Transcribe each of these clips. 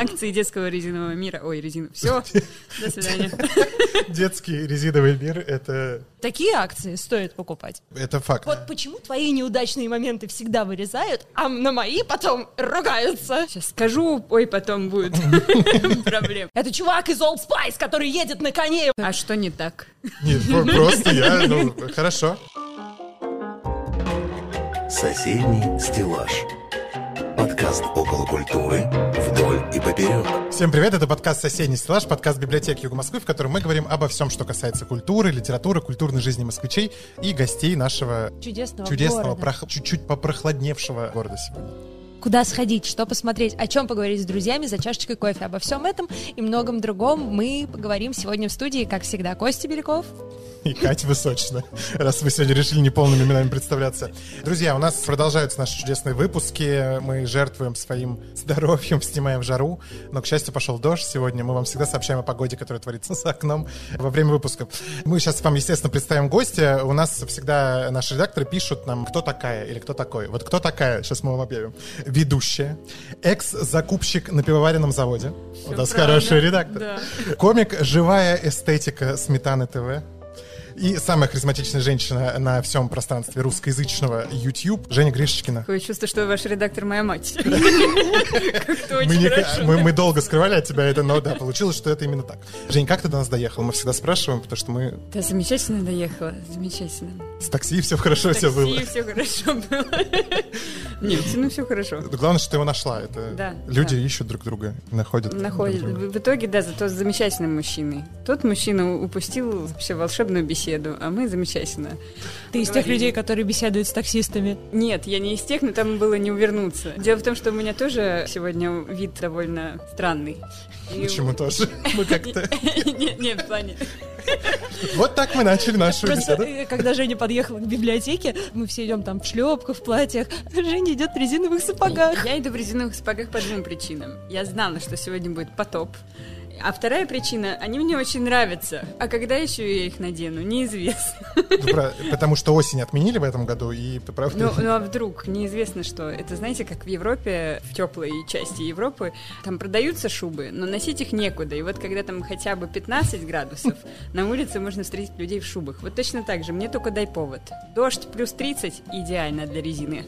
Акции детского резинового мира. Ой, резину. Все, до свидания. Детский резиновый мир — это... Такие акции стоит покупать. Это факт. Вот почему твои неудачные моменты всегда вырезают, а на мои потом ругаются. Сейчас скажу, ой, потом будет проблем. Это чувак из Old Spice, который едет на коне. А что не так? Нет, про- просто я, ну, хорошо. Соседний стеллаж. Подкаст около культуры вдоль и поперек. Всем привет, это подкаст «Соседний стеллаж», подкаст библиотеки Юга Москвы, в котором мы говорим обо всем, что касается культуры, литературы, культурной жизни москвичей и гостей нашего Чудесного, чудесного, города. прох- чуть-чуть попрохладневшего города сегодня. Куда сходить, что посмотреть, о чем поговорить с друзьями за чашечкой кофе. Обо всем этом и многом другом мы поговорим сегодня в студии, как всегда, Костя Беляков. И Катя Высочина, раз вы сегодня решили неполными именами представляться. Друзья, у нас продолжаются наши чудесные выпуски. Мы жертвуем своим здоровьем, снимаем жару. Но, к счастью, пошел дождь сегодня. Мы вам всегда сообщаем о погоде, которая творится за окном во время выпуска. Мы сейчас вам, естественно, представим гостя. У нас всегда наши редакторы пишут нам, кто такая или кто такой. Вот кто такая, сейчас мы вам объявим. Ведущая, экс-закупщик на пивоваренном заводе. У нас правда. хороший редактор. Да. Комик «Живая эстетика Сметаны ТВ». И самая харизматичная женщина на всем пространстве русскоязычного YouTube Женя Гришечкина. Такое чувство, что ваш редактор моя мать. Мы, долго скрывали от тебя это, но да, получилось, что это именно так. Жень, как ты до нас доехал? Мы всегда спрашиваем, потому что мы Да, замечательно доехала, замечательно. с такси, все хорошо, все Такси, было. все хорошо было. Нет, ну все хорошо. Главное, что ты его нашла. Это люди ищут друг друга, находят. В в итоге, да, зато с замечательным мужчиной. Тот мужчина упустил вообще волшебную беседу, а мы замечательно. Ты из тех людей, которые беседуют с таксистами. Нет, я не из тех, но там было не увернуться. Дело в том, что у меня тоже сегодня вид довольно странный. И- Почему тоже? Мы как-то... Нет, нет, в плане. Вот так мы начали нашу Просто, беседу. э, когда Женя подъехала к библиотеке, мы все идем там в шлепках, в платьях. Женя идет в резиновых сапогах. Я иду в резиновых сапогах по двум причинам. Я знала, что сегодня будет потоп. А вторая причина, они мне очень нравятся. А когда еще я их надену, неизвестно. Ну, про- Потому что осень отменили в этом году, и правда... Ну, ну а вдруг, неизвестно что. Это знаете, как в Европе, в теплой части Европы, там продаются шубы, но носить их некуда. И вот когда там хотя бы 15 градусов, на улице можно встретить людей в шубах. Вот точно так же, мне только дай повод. Дождь плюс 30 идеально для резины.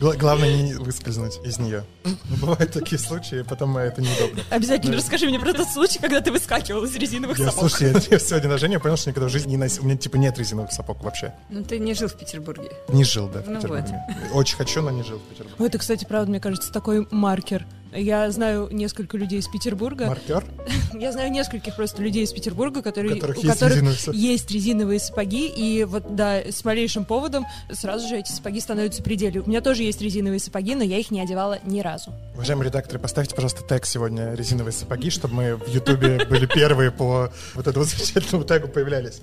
Гла- Главное не выскользнуть из нее. Ну, Бывают такие случаи, потом это неудобно. Обязательно. Расскажи мне про тот случай, когда ты выскакивал из резиновых Я, сапог. слушай, я, я сегодня на Жене понял, что никогда в жизни не носил. У меня типа нет резиновых сапог вообще. Ну ты не жил в Петербурге. Не жил, да, в Ну Петербурге. Очень хочу, но не жил в Петербурге. Ну, Это, кстати, правда, мне кажется, такой маркер. Я знаю несколько людей из Петербурга. Маркер? Я знаю нескольких просто людей из Петербурга, которые, У которых у есть которых резиновые сапоги. есть резиновые сапоги, и вот, да, с малейшим поводом сразу же эти сапоги становятся пределе. У меня тоже есть резиновые сапоги, но я их не одевала ни разу. Уважаемые редакторы, поставьте, пожалуйста, тег сегодня резиновые сапоги, чтобы мы в Ютубе были первые по вот этому замечательному тегу появлялись.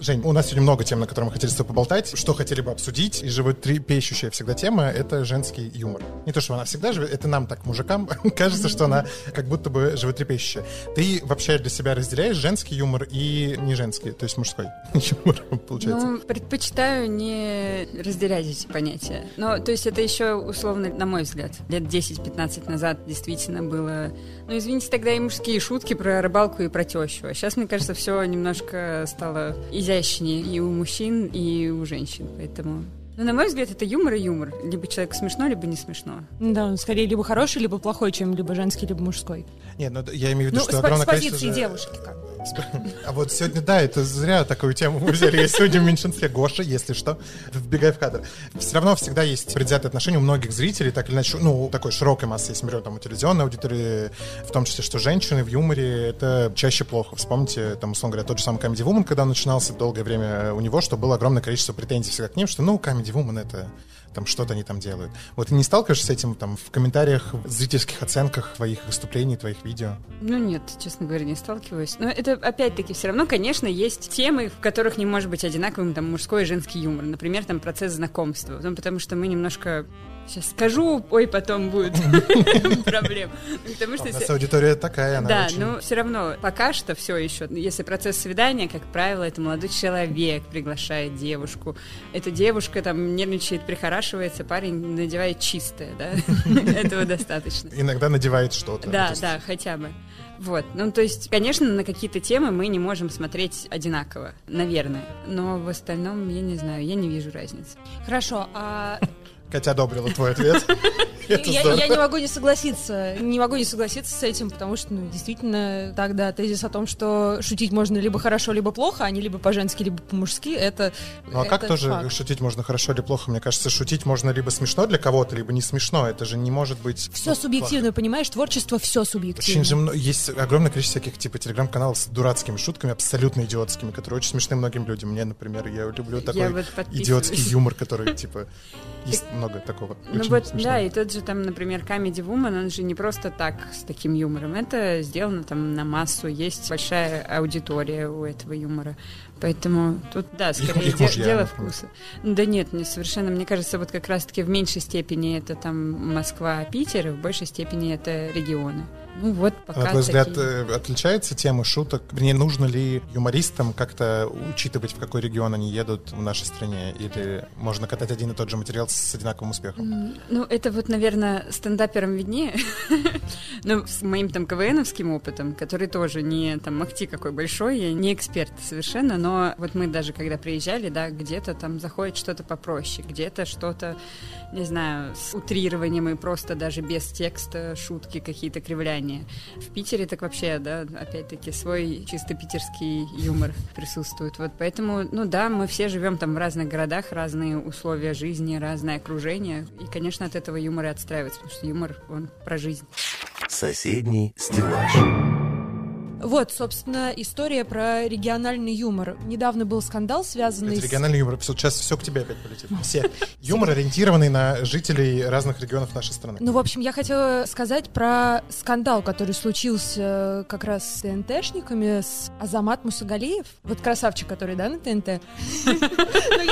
Жень, у нас сегодня много тем, на которые мы хотели с тобой поболтать, что хотели бы обсудить. И животрепещущая всегда тема — это женский юмор. Не то, что она всегда живет, это нам так, мужикам, кажется, что она как будто бы животрепещущая. Ты вообще для себя разделяешь женский юмор и не женский, то есть мужской юмор, получается? Ну, предпочитаю не разделять эти понятия. Но, то есть, это еще условно, на мой взгляд, лет 10-15 назад действительно было... Ну, извините, тогда и мужские шутки про рыбалку и про тещу. А сейчас, мне кажется, все немножко стало изящнее и у мужчин, и у женщин. Поэтому... Ну, на мой взгляд, это юмор и юмор. Либо человеку смешно, либо не смешно. Да, он скорее либо хороший, либо плохой, чем либо женский, либо мужской. Нет, ну я имею в виду, Ну, что с, огромное с позиции количество... же- девушки как бы. А вот сегодня, да, это зря такую тему мы взяли. Я сегодня в меньшинстве. Гоша, если что, вбегай в кадр. Все равно всегда есть предвзятое отношение у многих зрителей, так или иначе, ну, такой широкой массы, если берем там у телевизионной аудитории, в том числе, что женщины в юморе, это чаще плохо. Вспомните, там, условно говоря, тот же самый Comedy Woman, когда начинался долгое время у него, что было огромное количество претензий всегда к ним, что, ну, Comedy Woman это там что-то они там делают. Вот ты не сталкиваешься с этим там в комментариях, в зрительских оценках твоих выступлений, твоих видео? Ну нет, честно говоря, не сталкиваюсь. Но это опять-таки все равно, конечно, есть темы, в которых не может быть одинаковым там мужской и женский юмор. Например, там процесс знакомства. Ну, потому что мы немножко сейчас скажу, ой, потом будет проблем. Потому что... У нас аудитория такая, она Да, но все равно пока что все еще. Если процесс свидания, как правило, это молодой человек приглашает девушку. Эта девушка там нервничает, прихорашивается, парень надевает чистое, да? Этого достаточно. Иногда надевает что-то. Да, да, хотя бы. Вот. Ну, то есть, конечно, на какие-то темы мы не можем смотреть одинаково, наверное. Но в остальном, я не знаю, я не вижу разницы. Хорошо, а Катя одобрила твой ответ. Я, не могу не согласиться. Не могу не согласиться с этим, потому что, ну, действительно, тогда тезис о том, что шутить можно либо хорошо, либо плохо, а не либо по-женски, либо по-мужски, это Ну а как тоже факт. шутить можно хорошо или плохо? Мне кажется, шутить можно либо смешно для кого-то, либо не смешно. Это же не может быть... Все ну, субъективно, понимаешь? Творчество все Очень субъективно. же мно- есть огромное количество всяких типа телеграм-каналов с дурацкими шутками, абсолютно идиотскими, которые очень смешны многим людям. Мне, например, я люблю такой вот идиотский юмор, который типа есть много такого. Ну вот, смешного. да, и тот же там, например, Comedy Woman, он же не просто так с таким юмором. Это сделано там на массу, есть большая аудитория у этого юмора. Поэтому тут, да, скорее их де- мужья, дело вкуса. Да нет, не совершенно. Мне кажется, вот как раз-таки в меньшей степени это там Москва, Питер, и в большей степени это регионы. Ну вот, пока на твой взгляд, такие. э, отличается тема шуток? Вернее, нужно ли юмористам как-то учитывать, в какой регион они едут в нашей стране? Или можно катать один и тот же материал с одинаковым успехом? Ну, это вот, наверное, стендаперам виднее. Ну, с моим там КВНовским опытом, который тоже не там махти какой большой, я не эксперт совершенно, но вот мы даже когда приезжали, да, где-то там заходит что-то попроще, где-то что-то, не знаю, с утрированием и просто даже без текста шутки какие-то кривляния. В Питере так вообще, да, опять-таки свой чисто питерский юмор присутствует. Вот поэтому, ну да, мы все живем там в разных городах, разные условия жизни, разное окружение. И, конечно, от этого юмор и отстраивается, потому что юмор, он про жизнь. Соседний стеллаж. Вот, собственно, история про региональный юмор. Недавно был скандал, связанный Это с... региональный юмор. Сейчас все к тебе опять полетит. Все. Юмор, ориентированный на жителей разных регионов нашей страны. Ну, в общем, я хотела сказать про скандал, который случился как раз с ТНТшниками, с Азамат Мусагалиев. Вот красавчик, который, да, на ТНТ? Ну,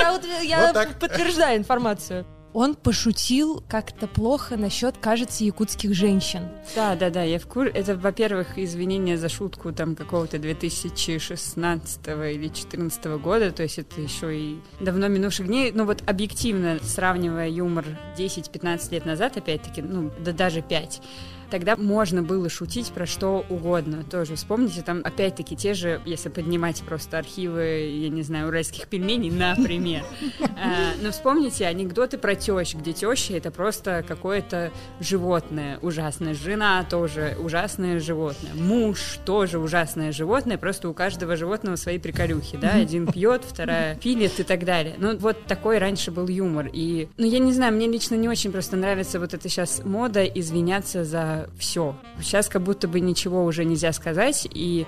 я подтверждаю информацию. Он пошутил как-то плохо насчет, кажется, якутских женщин. Да, да, да, я в курсе. Это, во-первых, извинения за шутку там какого-то 2016 или 2014 года, то есть это еще и давно минувших дней. Ну вот объективно, сравнивая юмор 10-15 лет назад, опять-таки, ну да даже 5, Тогда можно было шутить про что угодно. Тоже вспомните, там опять-таки те же, если поднимать просто архивы, я не знаю, уральских пельменей, например. А, Но вспомните анекдоты про тещ, где теща это просто какое-то животное ужасное. Жена тоже ужасное животное. Муж тоже ужасное животное. Просто у каждого животного свои приколюхи, да? Один пьет, вторая пилит и так далее. Ну, вот такой раньше был юмор. И, ну, я не знаю, мне лично не очень просто нравится вот эта сейчас мода извиняться за все. Сейчас как будто бы ничего уже нельзя сказать, и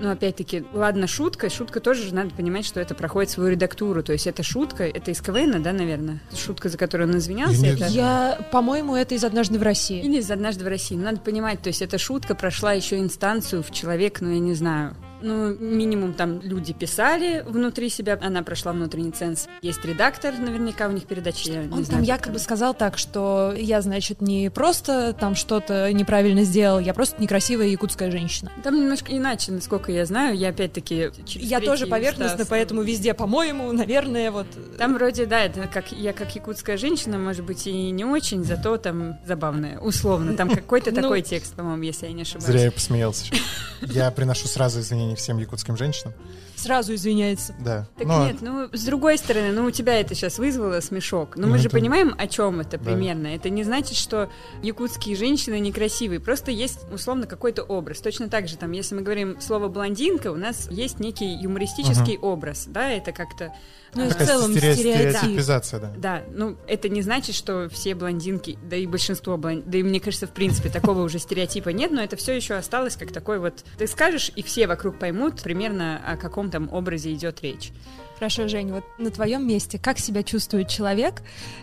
ну, опять-таки, ладно, шутка. Шутка тоже же надо понимать, что это проходит свою редактуру. То есть это шутка, это из КВН, да, наверное? Шутка, за которую он извинялся. Это... Я, по-моему, это из «Однажды в России». Или из «Однажды в России». Ну, Надо понимать, то есть эта шутка прошла еще инстанцию в человек, ну, я не знаю, ну, минимум там люди писали внутри себя, она прошла внутренний ценз. Есть редактор, наверняка у них передачи, я не Он знаю, там как якобы сказал так, что я, значит, не просто там что-то неправильно сделал, я просто некрасивая якутская женщина. Там немножко иначе, насколько я знаю. Я опять-таки Я тоже поверхностно, Стас- поэтому везде, по-моему, наверное, вот... Там вроде, да, это как я как якутская женщина, может быть, и не очень, зато там забавная, условно. Там какой-то Ну. такой текст, по-моему, если я не ошибаюсь. Зря я посмеялся. сейчас. Я приношу сразу извинения всем якутским женщинам. Сразу извиняется. Да. Так Но нет, ну, с другой стороны, ну, у тебя это сейчас вызвало смешок. Но Ну, мы же это- понимаем, о чем это Да. примерно. Это не значит, что якутские женщины некрасивые. Просто есть, условно, какой-то образ. Точно так же, там, если мы говорим слово «блондинка», у нас есть некий юмористический образ, да, это как-то... Ну и в целом стере- стереотип. стереотипизация, да. Да, ну это не значит, что все блондинки, да и большинство блондинок, да и мне кажется, в принципе, такого уже стереотипа нет, но это все еще осталось как такой вот, ты скажешь, и все вокруг поймут примерно о каком там образе идет речь. Хорошо, Жень, вот на твоем месте как себя чувствует человек,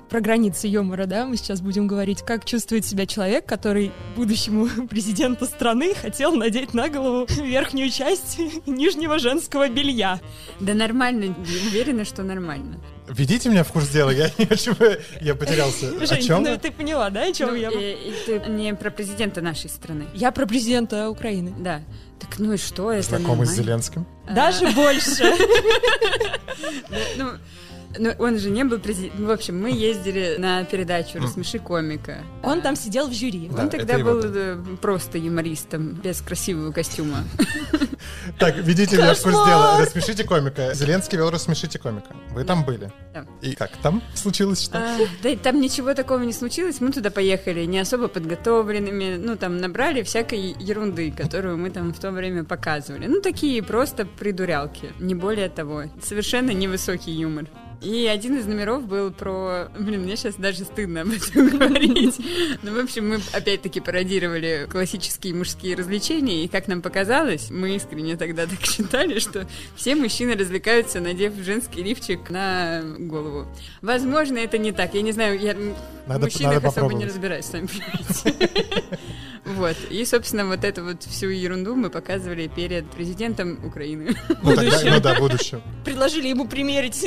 про границы юмора, да, мы сейчас будем говорить, как чувствует себя человек, который будущему президенту страны хотел надеть на голову верхнюю часть нижнего женского белья. Да нормально, уверена, что нормально. Ведите меня в курс дела, я не очень... Я потерялся. О Жень, чем? ну ты поняла, да, о чем Ну, я? э, и ты не про президента нашей страны. Я про президента Украины. Да. Так ну и что, это Знакомый с. Зеленским. Даже больше. Ну, он же не был президентом. В общем, мы ездили на передачу «Рассмеши комика». Он там сидел в жюри. Да, Он тогда был да. э, просто юмористом, без красивого костюма. Так, ведите меня в курс дела. Рассмешите комика. Зеленский вел «Рассмешите комика». Вы там были? И как там случилось что? А, да, и там ничего такого не случилось. Мы туда поехали не особо подготовленными. Ну, там набрали всякой ерунды, которую мы там в то время показывали. Ну, такие просто придурялки. Не более того. Совершенно невысокий юмор. И один из номеров был про... Блин, мне сейчас даже стыдно об этом говорить. Ну, в общем, мы опять-таки пародировали классические мужские развлечения, и как нам показалось, мы искренне тогда так считали, что все мужчины развлекаются, надев женский лифчик на голову. Возможно, это не так. Я не знаю, я в мужчинах особо не разбираюсь, сами понимаете. Вот. И, собственно, вот эту вот всю ерунду мы показывали перед президентом Украины. Ну, тогда, ну да, будущем. Предложили ему примерить.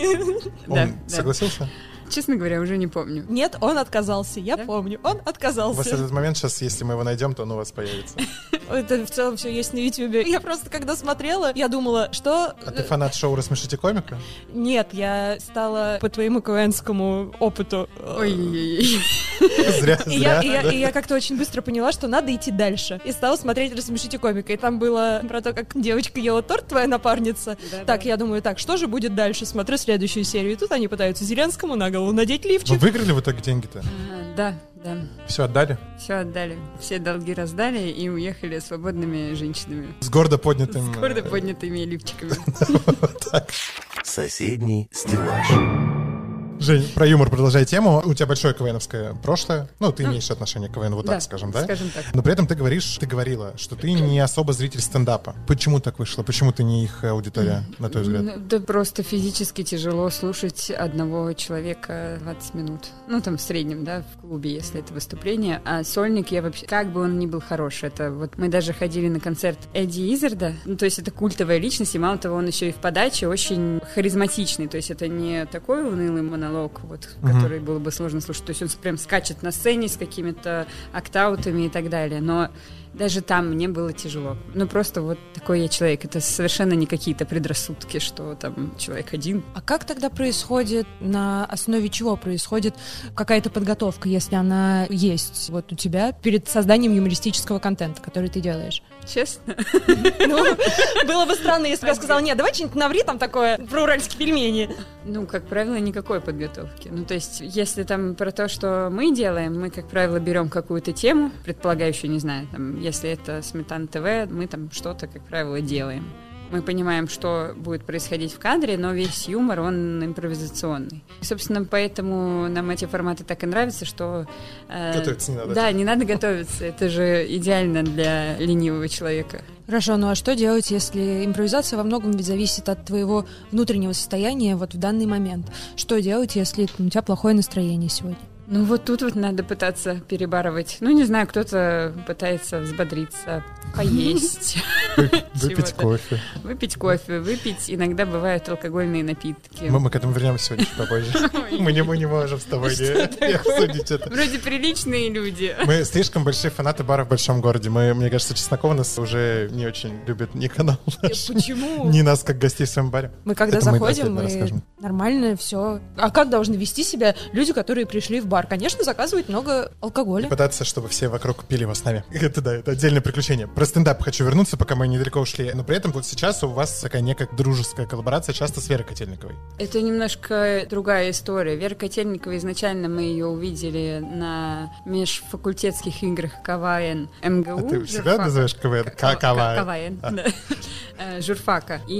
Да, Он да. согласился? Честно говоря, уже не помню. Нет, он отказался. Я Да? помню. Он У вас отказался. этот момент сейчас, если мы его найдем, то он у вас появится. Это в целом все есть на Ютубе. Я просто когда смотрела, я думала, что... А ты фанат шоу «Рассмешите комика»? Нет, я стала по твоему КВНскому опыту. э, Ой-ой-ой. Зря, зря. и я- как-то очень быстро поняла, что надо идти дальше. И стала смотреть «Рассмешите комика». И там было про то, как девочка ела торт, твоя напарница. Так, я думаю, так, что же будет дальше? Смотрю следующую серию. И тут они пытаются Зеленскому на голову надеть Вы лифчик. выиграли в итоге деньги-то? А, Да, да. Все отдали? Все отдали. Все долги раздали и уехали свободными женщинами. С гордо поднятым... С гордо поднятыми лифчиками. так. Соседний стеллаж. Жень, про юмор продолжай тему. У тебя большое КВНовское прошлое. Ну, ты имеешь отношение к КВН, вот так скажем, да? Скажем так. Но при этом ты говоришь, ты говорила, что ты не особо зритель стендапа. Почему так вышло? Почему ты не их аудитория, на твой взгляд? Да просто физически тяжело слушать одного человека 20 минут. Ну, там в среднем, да, в клубе, если это выступление. А сольник я вообще... Как бы он ни был хорош, это вот мы даже ходили на концерт Эдди Изерда. Ну, то есть это культовая личность, и мало того, он еще и в подаче очень харизматичный. То есть это не такой унылый монолог, вот, Мгм. который было бы сложно слушать. То есть он прям скачет на сцене с какими-то октаутами и так далее. Но даже там мне было тяжело. Ну, просто вот такой я человек. Это совершенно не какие-то предрассудки, что там человек один. А как тогда происходит, на основе чего происходит какая-то подготовка, если она есть вот у тебя перед созданием юмористического контента, который ты делаешь? Честно? Ну, было бы странно, если бы я сказала, нет, давай что-нибудь наври там такое про уральские пельмени. Ну, как правило, никакой подготовки. Ну, то есть, если там про то, что мы делаем, мы, как правило, берем какую-то тему, предполагающую, не знаю, там, если это Сметан ТВ, мы там что-то, как правило, делаем. Мы понимаем, что будет происходить в кадре, но весь юмор, он импровизационный. И, собственно, поэтому нам эти форматы так и нравятся, что... э, Готовиться не надо. Да, не надо готовиться. Это же идеально для ленивого человека. Хорошо, ну а что делать, если импровизация во многом ведь зависит от твоего внутреннего состояния вот в данный момент? Что делать, если у тебя плохое настроение сегодня? Ну вот тут вот надо пытаться перебарывать. Ну, не знаю, кто-то пытается взбодриться, поесть, Вы- Выпить кофе. выпить кофе, выпить. Иногда бывают алкогольные напитки. Мы, мы к этому вернемся сегодня чуть попозже. Мы не, мы не можем с тобой не, обсудить это. Вроде приличные люди. Мы слишком большие фанаты бара в большом городе. Мы, мне кажется, Чеснокова нас уже не очень любит ни канал наш, Почему? ни нас как гостей в своем баре. Мы когда Это заходим, мы. Нормально все. А как должны вести себя люди, которые пришли в бар? Конечно, заказывать много алкоголя. Пытаться, чтобы все вокруг пили его с нами. Это да, это отдельное приключение. Про стендап хочу вернуться, пока мы недалеко ушли. Но при этом вот сейчас у вас такая некая дружеская коллаборация часто с Верой Котельниковой. Это немножко другая история. Вера Котельникова, изначально мы ее увидели на межфакультетских играх КВН МГУ. А ты всегда журфака. называешь КВН? К- КВН. КВН, А. да. Журфака. И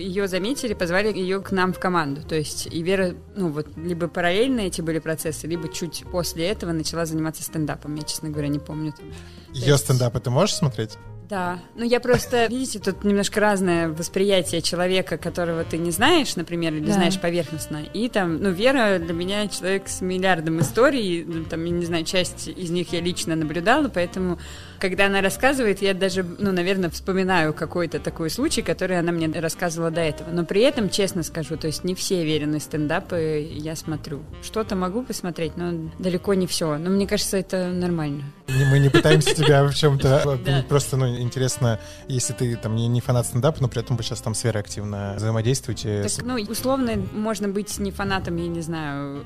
ее заметили, позвали ее к нам в команду. То есть и Вера, ну вот, либо параллельно эти были процессы, либо чуть после этого начала заниматься стендапом. Я, честно говоря, не помню. Там. Ее стендапы ты можешь смотреть? Да, ну я просто, видите, тут немножко разное восприятие человека, которого ты не знаешь, например, или Да. знаешь поверхностно, и там, ну, Вера для меня человек с миллиардом историй, ну, там, я не знаю, часть из них я лично наблюдала, поэтому, когда она рассказывает, я даже, ну, наверное, вспоминаю какой-то такой случай, который она мне рассказывала до этого, но при этом, честно скажу, то есть не все веренные стендапы я смотрю. Что-то могу посмотреть, но далеко не все, но мне кажется, это нормально. Мы не пытаемся тебя в чем-то... Просто, ну, интересно, если ты там не, фанат стендапа, но при этом вы сейчас там с Верой активно взаимодействуете. Так, ну, условно, можно быть не фанатом, я не знаю,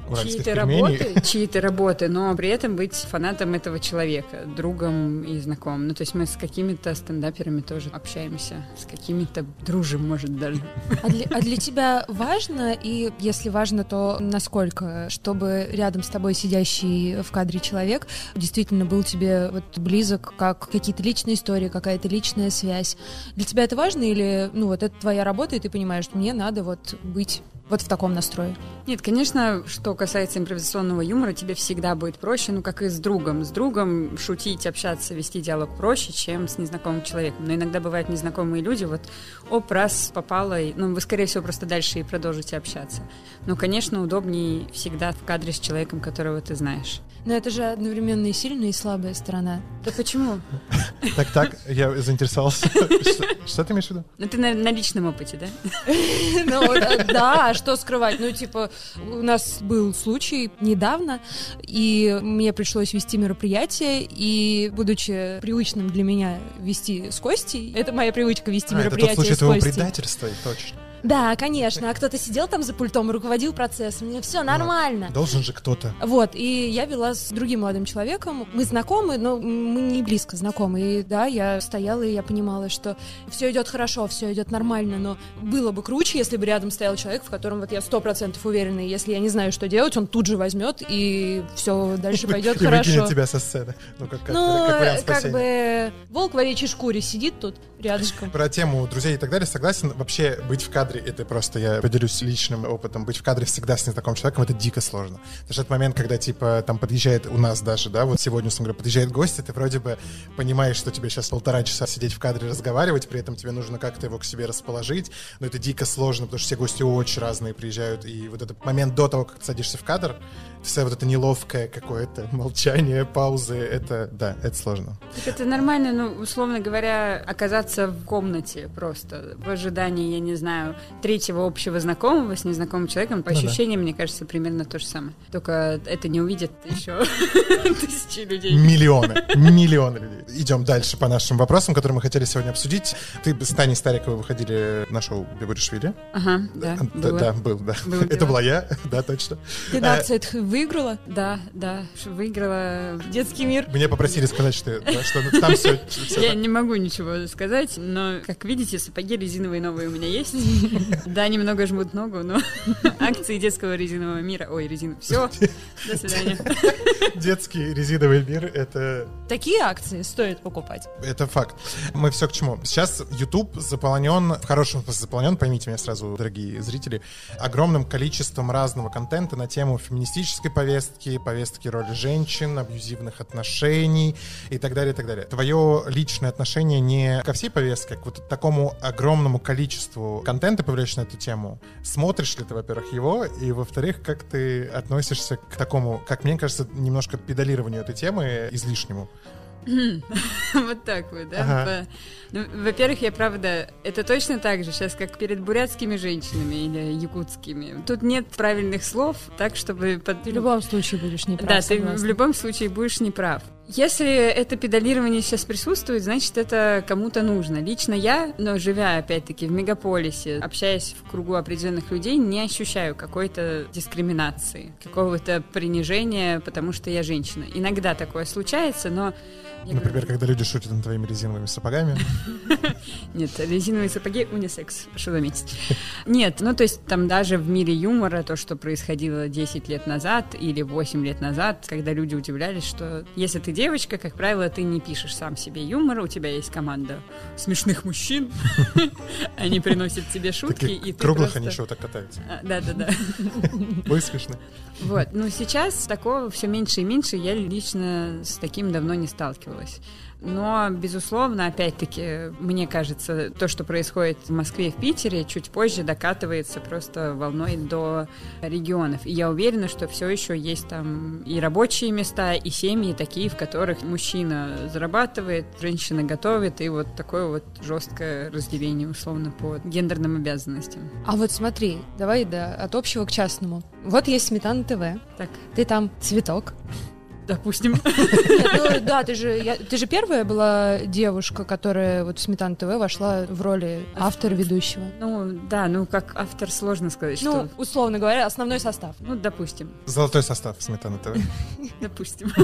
пельменей. работы, чьей-то работы, но при этом быть фанатом этого человека, другом и знакомым. Ну, то есть мы с какими-то стендаперами тоже общаемся, с какими-то дружим, может, даже. А для, а для тебя важно, и если важно, то насколько, чтобы рядом с тобой сидящий в кадре человек действительно был тебе вот близок, как какие-то личные истории, какая-то личная связь. Для тебя это важно или, ну, вот это твоя работа, и ты понимаешь, мне надо вот быть вот в таком настрое? Нет, конечно, что касается импровизационного юмора, тебе всегда будет проще, ну, как и с другом. С другом шутить, общаться, вести диалог проще, чем с незнакомым человеком. Но иногда бывают незнакомые люди, вот, оп, раз попало, и, ну, вы, скорее всего, просто дальше и продолжите общаться. Но, конечно, удобнее всегда в кадре с человеком, которого ты знаешь. Но это же одновременно и сильная, и слабая сторона. Да почему? Так, так, я заинтересовался. Что, ты имеешь в виду? Ну, ты на, личном опыте, да? Ну, да, да, что скрывать? Ну, типа, у нас был случай недавно, и мне пришлось вести мероприятие, и, будучи привычным для меня вести с Костей, это моя привычка вести А, это тот мероприятие случай с твоего Костей. предательства, точно. Да, конечно. А кто-то сидел там за пультом и руководил процессом. Мне все нормально. Должен же кто-то. Вот, и я вела с другим молодым человеком. Мы знакомы, но мы не близко знакомы. И да, я стояла, и я понимала, что все идет хорошо, все идет нормально, но было бы круче, если бы рядом стоял человек, в котором вот я сто процентов уверена, и если я не знаю, что делать, он тут же возьмет, и все дальше пойдет И хорошо. тебя со сцены. Ну, как, как, Ну, как как бы волк в овечьей шкуре сидит тут рядышком. Про тему друзей и так далее согласен. Вообще быть в кадре, это просто, я поделюсь личным опытом, быть в кадре всегда с незнакомым человеком, это дико сложно. Потому что этот момент, когда, типа, там подъезжает у нас даже, да, вот сегодня, условно говоря, подъезжает гость, и ты вроде бы понимаешь, что тебе сейчас полтора часа сидеть в кадре разговаривать, при этом тебе нужно как-то его к себе расположить, но это дико сложно, потому что все гости очень разные приезжают, и вот этот момент до того, как ты садишься в кадр, вся вот это неловкое какое-то молчание, паузы, это, да, это сложно. Так это нормально, ну, условно говоря, оказаться в комнате просто в ожидании, я не знаю, третьего общего знакомого с незнакомым человеком. По Ну да. ощущениям, мне кажется, примерно то же самое. Только это не увидят еще тысячи людей. Миллионы, миллионы людей. Идем дальше по нашим вопросам, которые мы хотели сегодня обсудить. Ты с Таней Стариковой выходили на шоу Бебуришвили. Ага, да, да, было. да, был, да. Это была я, да, точно. Ты это выиграла? Да, да, выиграла. Детский мир. Мне попросили сказать, что, да, что там все, Я не могу ничего сказать, но, как видите, сапоги резиновые новые у меня есть. Да, немного жмут ногу, но акции детского резинового мира. Ой, резина. Все, до свидания. детский резиновый мир, это Такие акции стоит покупать. Это факт. Мы все к чему. Сейчас YouTube заполнен, в хорошем смысле заполнен, поймите меня сразу, дорогие зрители, огромным количеством разного контента на тему феминистической повестки, повестки роли женщин, абьюзивных отношений и так далее, и так далее. Твое личное отношение не ко всей повестке, а к вот такому огромному количеству контента, появляющегося на эту тему. Смотришь ли ты, во-первых, его, и, во-вторых, как ты относишься к такому, как мне кажется, немножко педалированию этой темы излишнему? Вот так вот, да? Ага. Ну, во-первых, я правда, это точно так же сейчас, как перед бурятскими женщинами или якутскими. Тут нет правильных слов, так, чтобы... под- Ты в любом случае будешь неправ, Да, ты согласна. в любом случае будешь неправ. Если это педалирование сейчас присутствует, значит, это кому-то нужно. Лично я, но живя, опять-таки, в мегаполисе, общаясь в кругу определенных людей, не ощущаю какой-то дискриминации, какого-то принижения, потому что я женщина. Иногда такое случается, но... Например, когда люди шутят над твоими резиновыми сапогами. Нет, резиновые сапоги унисекс, прошу заметить. Нет, ну то есть там даже в мире юмора то, что происходило 10 лет назад или 8 лет назад, когда люди удивлялись, что если ты девочка, как правило, ты не пишешь сам себе юмор, у тебя есть команда смешных мужчин, они приносят тебе шутки, и ты круглых они еще так катаются. А, Да-да-да. Вы смешны. Вот, но сейчас такого все меньше и меньше, я лично с таким давно не сталкивалась. Нравилось. Но, безусловно, опять-таки, мне кажется, то, что происходит в Москве и в Питере, чуть позже докатывается просто волной до регионов. И я уверена, что все еще есть там и рабочие места, и семьи такие, в которых мужчина зарабатывает, женщина готовит, и вот такое вот жесткое разделение, условно, по гендерным обязанностям. А вот смотри, давай да, от общего к частному. Вот есть Сметана ТВ. Так. Ты там цветок. Допустим. Нет, ну да, ты же, я- ты же первая была девушка, которая вот в Сметан ТВ вошла в роли автора ведущего. Ну, да, ну, как автор сложно сказать, Ну, что... условно говоря, основной состав. Ну, допустим, Золотой состав Сметана ТВ. допустим.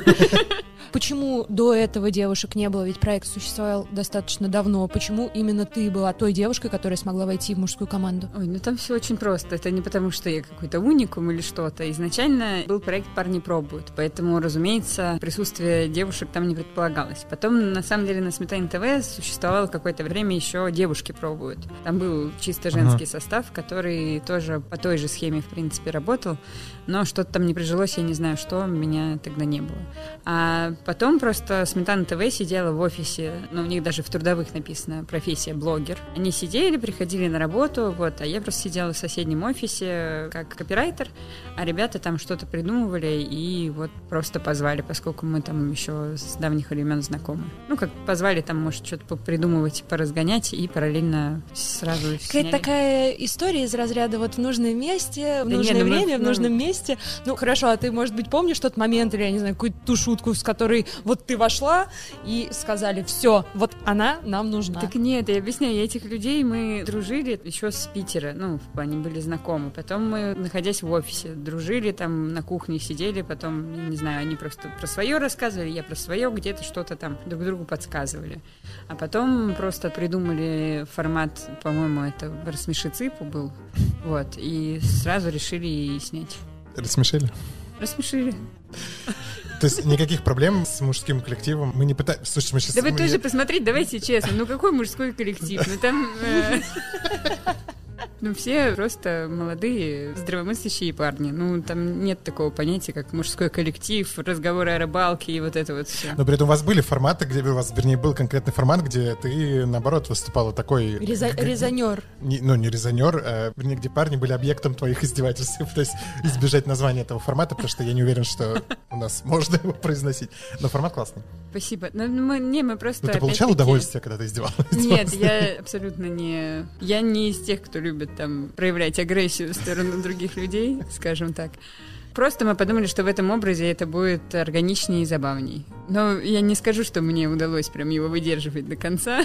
Почему до этого девушек не было? Ведь проект существовал достаточно давно. Почему именно ты была той девушкой, которая смогла войти в мужскую команду? Ой, ну там все очень просто. Это не потому, что я какой-то уникум или что-то. Изначально был проект «Парни пробуют», поэтому, разумеется, присутствие девушек там не предполагалось. Потом, на самом деле, на Сметане ТВ существовало какое-то время еще «Девушки пробуют». Там был чисто женский состав, который тоже по той же схеме, в принципе, работал, но что-то там не прижилось, я не знаю, что, меня тогда не было. А потом просто Сметана ТВ сидела в офисе, ну, у них даже в трудовых написано профессия блогер. Они сидели, приходили на работу, вот, а я просто сидела в соседнем офисе как копирайтер, а ребята там что-то придумывали и вот просто позвали, поскольку мы там еще с давних времен знакомы. Ну, как позвали там, может, что-то придумывать, поразгонять и параллельно сразу Какая-то такая история из разряда вот в нужном месте, в Да нужное не, ну мы- время, в ну- нужном месте. Ну, хорошо, а ты, может быть, помнишь тот момент или, я не знаю, какую-то ту шутку, с которой вот ты вошла и сказали, все, вот она нам нужна. Так нет, я объясняю, этих людей мы дружили еще с Питера, ну, они были знакомы. Потом мы, находясь в офисе, дружили, там на кухне сидели, потом, я не знаю, они просто про свое рассказывали, я про свое, где-то что-то там друг другу подсказывали. А потом просто придумали формат, по-моему, это «Рассмеши цыпу» был, вот, и сразу решили и снять. Рассмешили? Рассмешили. То есть никаких проблем с мужским коллективом мы не пытаемся... Слушайте, мы сейчас... Да вы тоже посмотрите, давайте честно, ну какой мужской коллектив? Ну там... Ну, все просто молодые, здравомыслящие парни. Ну, там нет такого понятия, как мужской коллектив, разговоры о рыбалке и вот это вот все. Но при этом у вас были форматы, где у вас, вернее, был конкретный формат, где ты, наоборот, выступала такой... Реза- резонер. не- ну, не резонер, а, вернее, где парни были объектом твоих издевательств. Я пытаюсь избежать названия этого формата, потому что я не уверен, что у нас можно его произносить. Но формат классный. Спасибо. Ну, мы, не, мы просто Но ты получал удовольствие, когда ты издевалась? Нет, я абсолютно не... Я не из тех, кто любит там проявлять агрессию в сторону других людей, скажем так. Просто мы подумали, что в этом образе это будет органичнее и забавней. Но я не скажу, что мне удалось прям его выдерживать до конца.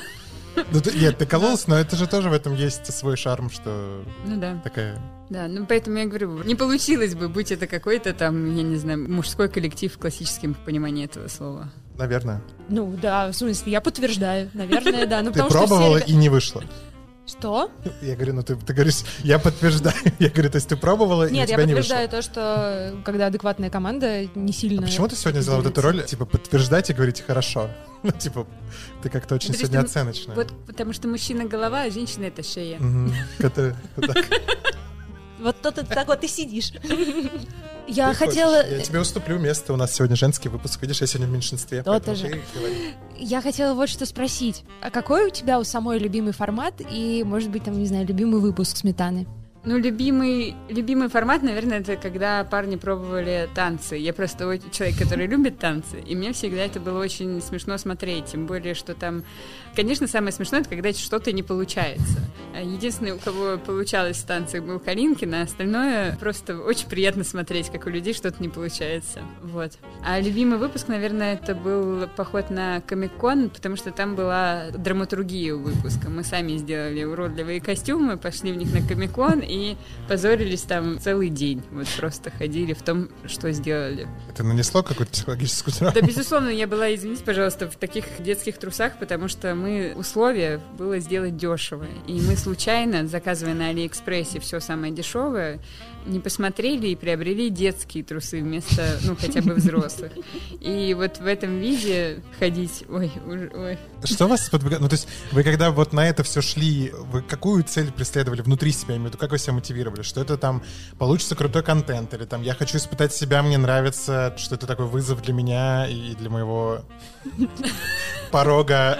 Ну, ты- Нет, ты кололась, но это же тоже в этом есть свой шарм, что Ну да. такая... Да, ну поэтому я говорю, не получилось бы, будь это какой-то там, я не знаю, мужской коллектив в классическом понимании этого слова. Наверное. Ну да, в смысле, я подтверждаю. Наверное, да. Ну, Ты потому что все пробовала и не вышло. Что? Я говорю, ну ты, ты говоришь, я подтверждаю. Я говорю, то есть ты пробовала, и у Нет, я тебя не вышло. подтверждаю то, что когда адекватная команда не сильно... А почему ты сегодня взяла вот эту роль, типа, подтверждать и говорить «хорошо»? Ну, типа, ты как-то очень Потому сегодня что оценочная. Вот потому что мужчина голова, а женщина это шея. Мгм. Который- вот так. Вот то ты так вот и сидишь. Я Ты хотела... хочешь, Я тебе уступлю место, у нас сегодня женский выпуск. Видишь, я сегодня в меньшинстве. Поэтому же. Я хотела вот что спросить. А какой у тебя у самой любимый формат и, может быть, там, не знаю, любимый выпуск сметаны? Ну, любимый, любимый формат, наверное, это когда парни пробовали танцы. Я просто человек, который любит танцы, и мне всегда это было очень смешно смотреть. Тем более, что там, конечно, самое смешное, это когда что-то не получается. А Единственный, у кого получалось в танцах, был Калинкин, а остальное просто очень приятно смотреть, как у людей что-то не получается. Вот. А любимый выпуск, наверное, это был поход на Комик-кон, потому что там была драматургия у выпуска. Мы сами сделали уродливые костюмы, пошли в них на Комик-кон и позорились там целый день. Вот просто ходили в том, что сделали. Это нанесло какую-то психологическую травму? Да, безусловно, я была, извините, пожалуйста, в таких детских трусах, потому что мы условие было сделать дешево. И мы случайно, заказывая на Алиэкспрессе все самое дешевое, не посмотрели и приобрели детские трусы вместо, ну, хотя бы взрослых. И вот в этом виде ходить, ой, ой. Что вас подвигает? Ну, то есть вы когда вот на это все шли, вы какую цель преследовали внутри себя? Виду, как вы себя мотивировали? Что это там получится крутой контент? Или там я хочу испытать себя, мне нравится, что это такой вызов для меня и для моего порога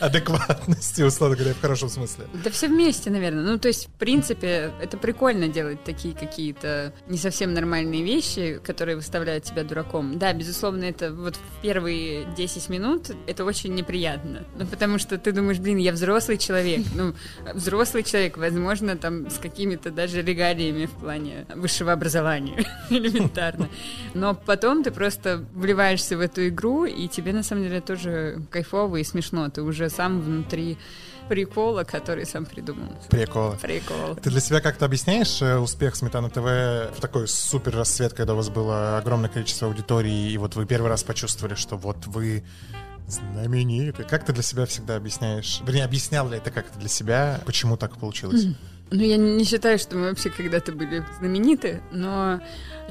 адекватности, условно говоря, в хорошем смысле. Да все вместе, наверное. Ну, то есть, в принципе, это прикольно делать такие какие-то не совсем нормальные вещи, которые выставляют тебя дураком. Да, безусловно, это вот в первые 10 минут это очень неприятно. Ну, потому что ты думаешь, блин, я взрослый человек. Ну, взрослый человек, возможно, там с какими-то даже регалиями в плане высшего образования, элементарно. Но потом ты просто вливаешься в эту игру, и тебе на самом деле тоже кайфово и смешно. Ты уже сам внутри прикола, который сам придумал. Прикол. Прикол. Ты для себя как-то объясняешь э, успех Сметана ТВ в такой супер расцвет, когда у вас было огромное количество аудитории, и вот вы первый раз почувствовали, что вот вы знамениты. Как ты для себя всегда объясняешь? Вернее, объяснял ли это как-то для себя, почему так получилось? Ну, я не считаю, что мы вообще когда-то были знамениты, но